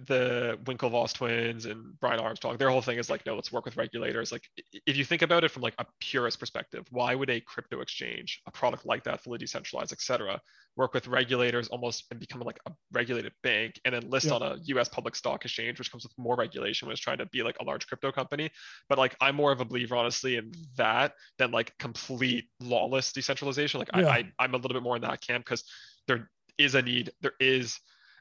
the Winklevoss twins and Brian Armstrong, their whole thing is like, no, let's work with regulators. Like, if you think about it from like a purist perspective, why would a crypto exchange, a product like that, fully decentralized, et cetera, work with regulators almost and become like a regulated bank and then list yeah. on a US public stock exchange, which comes with more regulation when it's trying to be like a large crypto company. But like, I'm more of a believer, honestly, in that than like complete lawless decentralization. Like, yeah. I, I, I'm a little bit more in that camp because there is a need, there is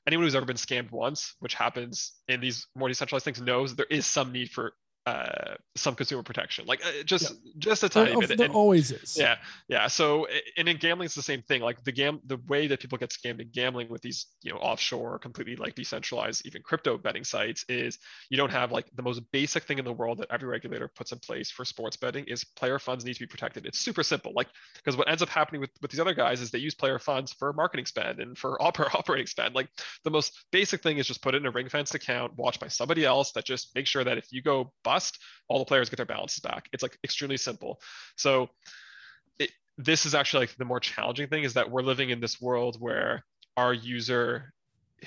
anyone who's ever been scammed once, which happens in these more decentralized things, knows there is some need for uh, some consumer protection, like uh, just yeah. just a tiny there, bit. There and, always is. Yeah, yeah. So and in gambling, it's the same thing. Like the gam, the way that people get scammed in gambling with these, you know, offshore, completely like decentralized, even crypto betting sites, is you don't have like the most basic thing in the world that every regulator puts in place for sports betting is player funds need to be protected. It's super simple. Like because what ends up happening with with these other guys is they use player funds for marketing spend and for opera operating spend. Like the most basic thing is just put it in a ring fenced account, watched by somebody else that just makes sure that if you go all the players get their balances back. It's like extremely simple. So it, this is actually like the more challenging thing is that we're living in this world where our user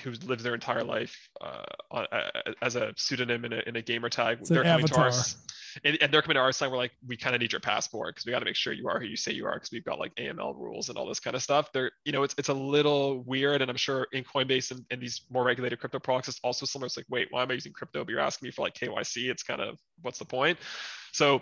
who's lived their entire life uh, on, uh, as a pseudonym in a, in a gamer tag. It's they're coming avatar. to our and, and, they're coming to our site. We're like, we kind of need your passport because we got to make sure you are who you say you are because we've got like AML rules and all this kind of stuff. They're, you know, it's it's a little weird, and I'm sure in Coinbase and, and these more regulated crypto products, it's also similar. It's like, wait, why am I using crypto? But you're asking me for like KYC. It's kind of what's the point? So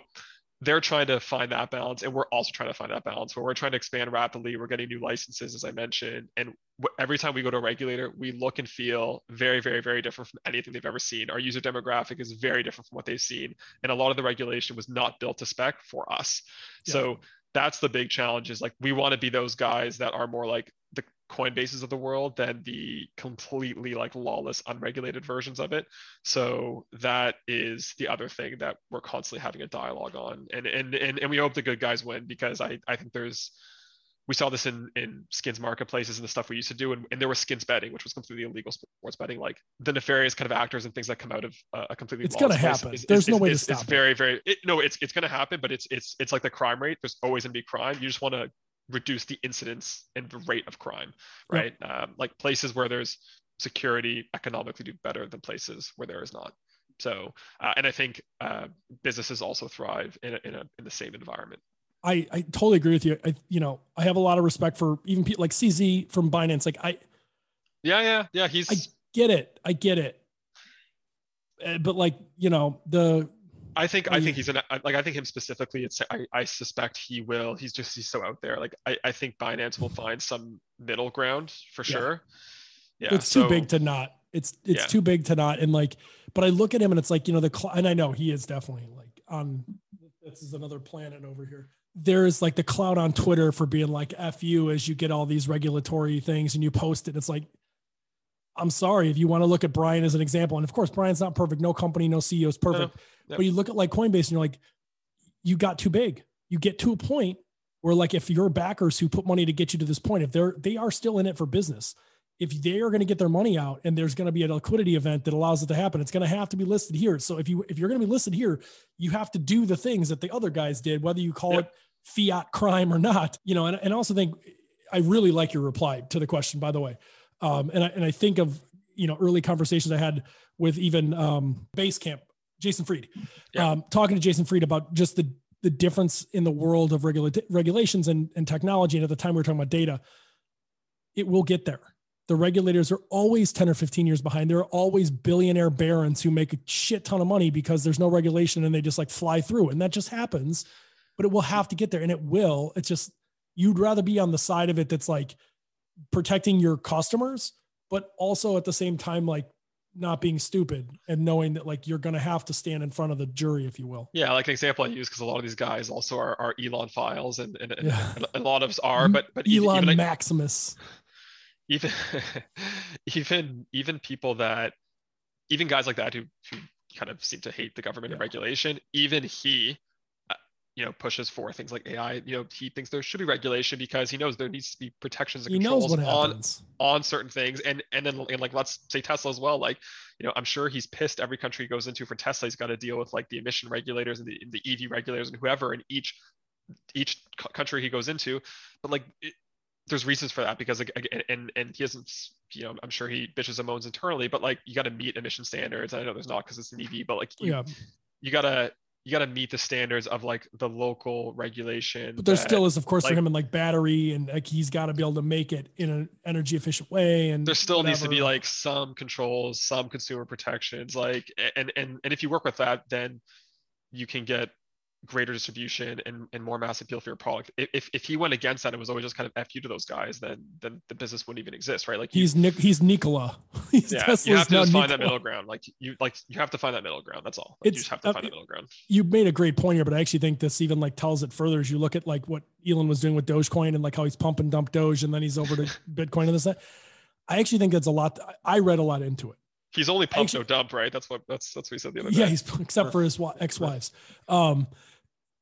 they're trying to find that balance and we're also trying to find that balance where we're trying to expand rapidly we're getting new licenses as i mentioned and every time we go to a regulator we look and feel very very very different from anything they've ever seen our user demographic is very different from what they've seen and a lot of the regulation was not built to spec for us yeah. so that's the big challenge is like we want to be those guys that are more like the Coinbases of the world than the completely like lawless, unregulated versions of it. So that is the other thing that we're constantly having a dialogue on, and and and, and we hope the good guys win because I I think there's we saw this in in skins marketplaces and the stuff we used to do and, and there was skins betting which was completely illegal sports betting. Like the nefarious kind of actors and things that come out of uh, a completely it's going to happen. is, there's is, no is, way to stop it's very very it, no it's it's going to happen but it's it's it's like the crime rate. There's always going to be crime. You just want to reduce the incidence and the rate of crime, right? Yep. Um, like places where there's security economically do better than places where there is not. So, uh, and I think uh, businesses also thrive in a, in, a, in the same environment. I, I totally agree with you. I, you know, I have a lot of respect for even people like CZ from Binance. Like I, yeah, yeah, yeah. He's, I get it. I get it. Uh, but like, you know, the, I think I think he's an like I think him specifically. It's I, I suspect he will. He's just he's so out there. Like I, I think Binance will mm-hmm. find some middle ground for yeah. sure. Yeah, it's so, too big to not. It's it's yeah. too big to not. And like, but I look at him and it's like you know the cl- and I know he is definitely like on. This is another planet over here. There is like the cloud on Twitter for being like "f you" as you get all these regulatory things and you post it. It's like I'm sorry if you want to look at Brian as an example. And of course, Brian's not perfect. No company, no CEO is perfect. Yep. But you look at like Coinbase and you're like, you got too big. You get to a point where like if your backers who put money to get you to this point, if they're they are still in it for business, if they are going to get their money out and there's going to be a liquidity event that allows it to happen, it's going to have to be listed here. So if you if you're going to be listed here, you have to do the things that the other guys did, whether you call yep. it fiat crime or not. You know, and, and also think I really like your reply to the question, by the way. Um, and I and I think of you know early conversations I had with even um, Basecamp, Jason Fried, yeah. um, talking to Jason Fried about just the the difference in the world of regula- regulations and, and technology. And at the time we were talking about data, it will get there. The regulators are always 10 or 15 years behind. There are always billionaire barons who make a shit ton of money because there's no regulation and they just like fly through. And that just happens, but it will have to get there and it will. It's just, you'd rather be on the side of it that's like protecting your customers, but also at the same time, like not being stupid and knowing that like you're going to have to stand in front of the jury if you will yeah like an example i use because a lot of these guys also are, are elon files and, and, yeah. and, a lot of us are but but elon even, even maximus even even even people that even guys like that who, who kind of seem to hate the government yeah. and regulation even he you know pushes for things like AI. You know, he thinks there should be regulation because he knows there needs to be protections and he controls on on certain things. And and then and like let's say Tesla as well. Like, you know, I'm sure he's pissed every country he goes into for Tesla. He's got to deal with like the emission regulators and the, the EV regulators and whoever in each each country he goes into. But like. It, there's reasons for that because like and and he hasn't you know i'm sure he bitches and moans internally but like you got to meet emission standards i know there's not because it's an ev but like you, yeah. you got to you got to meet the standards of like the local regulation. But there that, still is, of course, like, for him and like battery and like he's got to be able to make it in an energy efficient way. And there still whatever. needs to be like some controls, some consumer protections. Like, and and and if you work with that, then you can get greater distribution and, and more mass appeal for your product. If, if he went against that, it was always just kind of f you to those guys, then then the business wouldn't even exist, right? Like he's Nick, he's Nikola. He's yeah, Tesla's you have to just find that middle ground. Like you like you have to find that middle ground. That's all. Like, you just have to uh, find that middle ground. You made a great point here, but I actually think this even like tells it further as you look at like what Elon was doing with Dogecoin and like how he's pump and dump Doge and then he's over to Bitcoin and this that. I actually think that's a lot. I read a lot into it. He's only pump no dump, right? That's what that's that's what he said the other day. Yeah, he's except for his ex-wives. Um,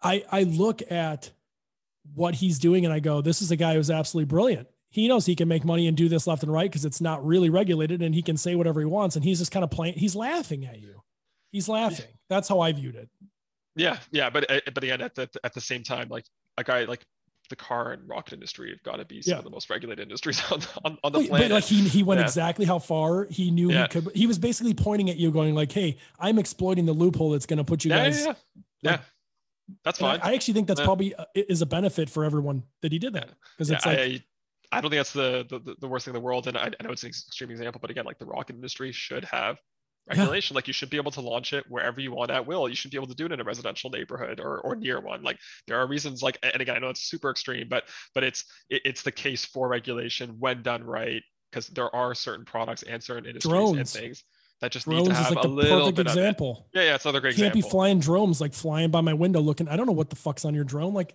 I I look at what he's doing and I go, this is a guy who's absolutely brilliant. He knows he can make money and do this left and right because it's not really regulated and he can say whatever he wants. And he's just kind of playing, he's laughing at you. He's laughing. That's how I viewed it. Yeah. Yeah. But, uh, but again, at the, at the same time, like a guy like the car and rocket industry have got to be some yeah. of the most regulated industries on, on, on the planet. But like he, he went yeah. exactly how far he knew yeah. he could. He was basically pointing at you going like, Hey, I'm exploiting the loophole that's going to put you guys. Yeah. Like, that's fine. I, I, actually think that's yeah. probably uh, is a benefit for everyone that he did that because it's like. I, I don't think that's the, the, the worst thing in the world, and I, I know it's an extreme example, but again, like the rocket industry should have regulation. Yeah. Like you should be able to launch it wherever you want at will. You should be able to do it in a residential neighborhood or, or near one. Like there are reasons like, and again, I know it's super extreme, but, but it's, it, it's the case for regulation when done right. Cause there are certain products and certain industries drones. and things that just drones need to have is like a the little perfect example. Yeah, yeah, it's another great you Can't example. be flying drones like flying by my window looking. I don't know what the fuck's on your drone. Like,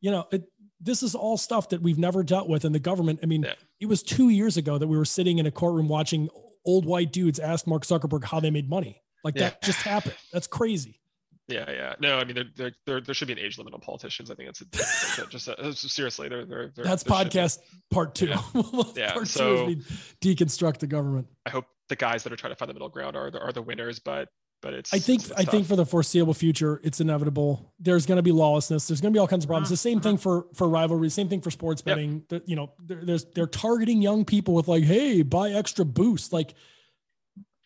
you know, it, this is all stuff that we've never dealt with in the government. I mean, yeah. it was two years ago that we were sitting in a courtroom watching old white dudes ask Mark Zuckerberg how they made money. Like yeah. that just happened. That's crazy. Yeah, yeah. No, I mean, there, there, there, there should be an age limit on politicians. I think it's a, just a, seriously. They're, they're, they're that's podcast part two. Yeah. yeah. part so two is deconstruct the government. I hope the guys that are trying to find the middle ground are the, are the winners, but but it's. I think it's, it's I think for the foreseeable future, it's inevitable. There's going to be lawlessness. There's going to be all kinds of problems. Uh-huh. The same thing for for rivalry. Same thing for sports betting. Yep. You know, they're, there's they're targeting young people with like, hey, buy extra boost. Like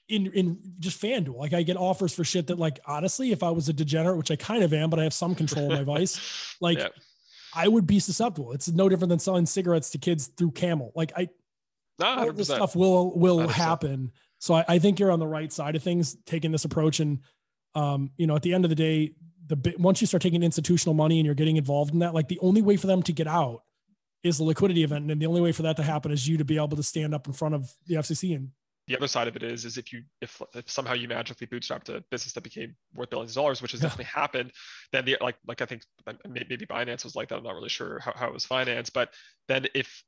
in in just FanDuel. Like I get offers for shit that like honestly, if I was a degenerate, which I kind of am, but I have some control of my vice, like yep. I would be susceptible. It's no different than selling cigarettes to kids through Camel. Like I no, this stuff will will 100%. happen. So I, I, think you're on the right side of things, taking this approach. And um, you know, at the end of the day, the once you start taking institutional money and you're getting involved in that, like the only way for them to get out is the liquidity event, and the only way for that to happen is you to be able to stand up in front of the FCC and the other side of it is is if you if, if somehow you magically bootstrapped a business that became worth billions of dollars which has yeah. definitely happened then the like like i think maybe binance was like that i'm not really sure how, how it was financed but then if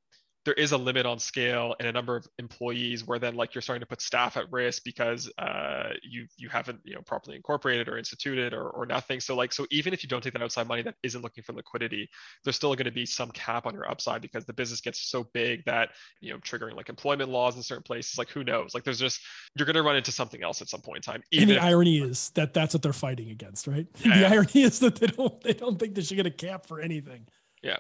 there is a limit on scale and a number of employees where then like you're starting to put staff at risk because uh, you you haven't you know properly incorporated or instituted or, or nothing. So like so even if you don't take that outside money that isn't looking for liquidity there's still going to be some cap on your upside because the business gets so big that you know triggering like employment laws in certain places like who knows? Like there's just you're going to run into something else at some point in time and the irony is that that's what they're fighting against right? Yeah. the irony is that they don't they don't think they should get a cap for anything. Yeah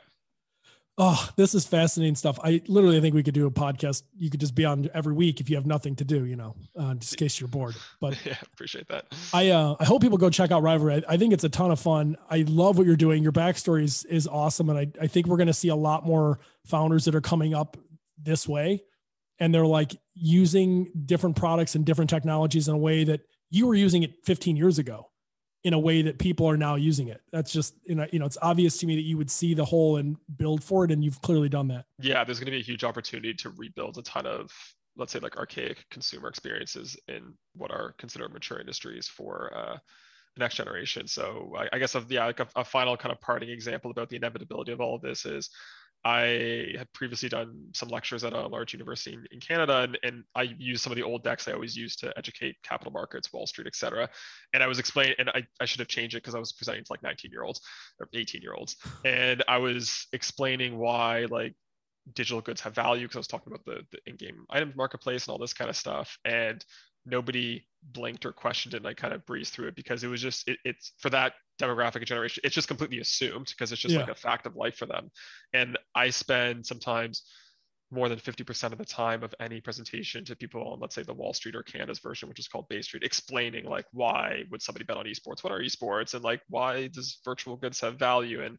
Oh, this is fascinating stuff. I literally think we could do a podcast. You could just be on every week if you have nothing to do, you know, uh, just in case you're bored. But yeah, appreciate that. I uh, I hope people go check out Rivalry. I, I, think it's a ton of fun. I love what you're doing. Your backstory is, is awesome, and I I think we're going to see a lot more founders that are coming up this way, and they're like using different products and different technologies in a way that you were using it 15 years ago in a way that people are now using it. That's just you know, you know, it's obvious to me that you would see the whole and build for it, and you've clearly done that. Yeah, there's going to be a huge opportunity to rebuild a ton of let's say like archaic consumer experiences in what are considered mature industries for uh, the next generation. So I, I guess of yeah, like a, a, final kind of parting example about the inevitability of all of this is I had previously done some lectures at a large university in, in Canada, and, and, I used some of the old decks I always use to educate capital markets, Wall Street, et cetera. And I was explaining, and I, I should have changed it because I was presenting to like 19 year olds or 18 year olds. And I was explaining why like digital goods have value because I was talking about the, the in-game items marketplace and all this kind of stuff. And nobody blinked or questioned it and I kind of breezed through it because it was just it, it's for that demographic generation it's just completely assumed because it's just yeah. like a fact of life for them and I spend sometimes more than 50% of the time of any presentation to people on let's say the Wall Street or Canada's version which is called Bay Street explaining like why would somebody bet on esports what are esports and like why does virtual goods have value and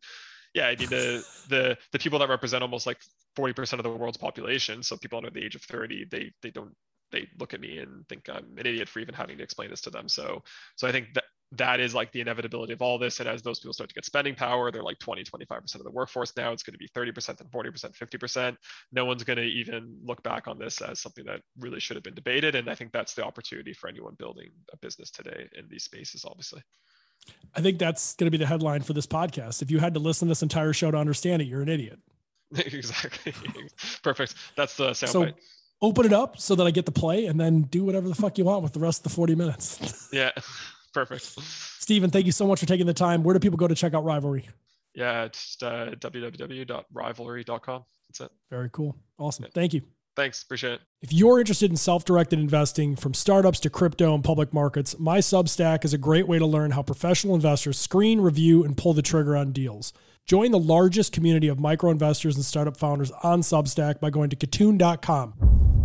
yeah, I mean the the the people that represent almost like 40% of the world's population, so people under the age of 30, they they don't they look at me and think I'm an idiot for even having to explain this to them. So, so I think that that is like the inevitability of all this. And as those people start to get spending power, they're like 20, 25% of the workforce now. It's going to be 30%, then 40%, 50%. No one's going to even look back on this as something that really should have been debated. And I think that's the opportunity for anyone building a business today in these spaces, obviously. I think that's going to be the headline for this podcast. If you had to listen to this entire show to understand it, you're an idiot. exactly. Perfect. That's the soundbite. So, open it up so that I get to play and then do whatever the fuck you want with the rest of the 40 minutes. yeah, perfect. Steven, thank you so much for taking the time. Where do people go to check out Rivalry? Yeah, it's uh, www.rivalry.com. That's it. Very cool. Awesome. Yeah. Thank you. Thanks. Appreciate it. If you're interested in self directed investing from startups to crypto and public markets, my Substack is a great way to learn how professional investors screen, review, and pull the trigger on deals. Join the largest community of micro investors and startup founders on Substack by going to kitun.com.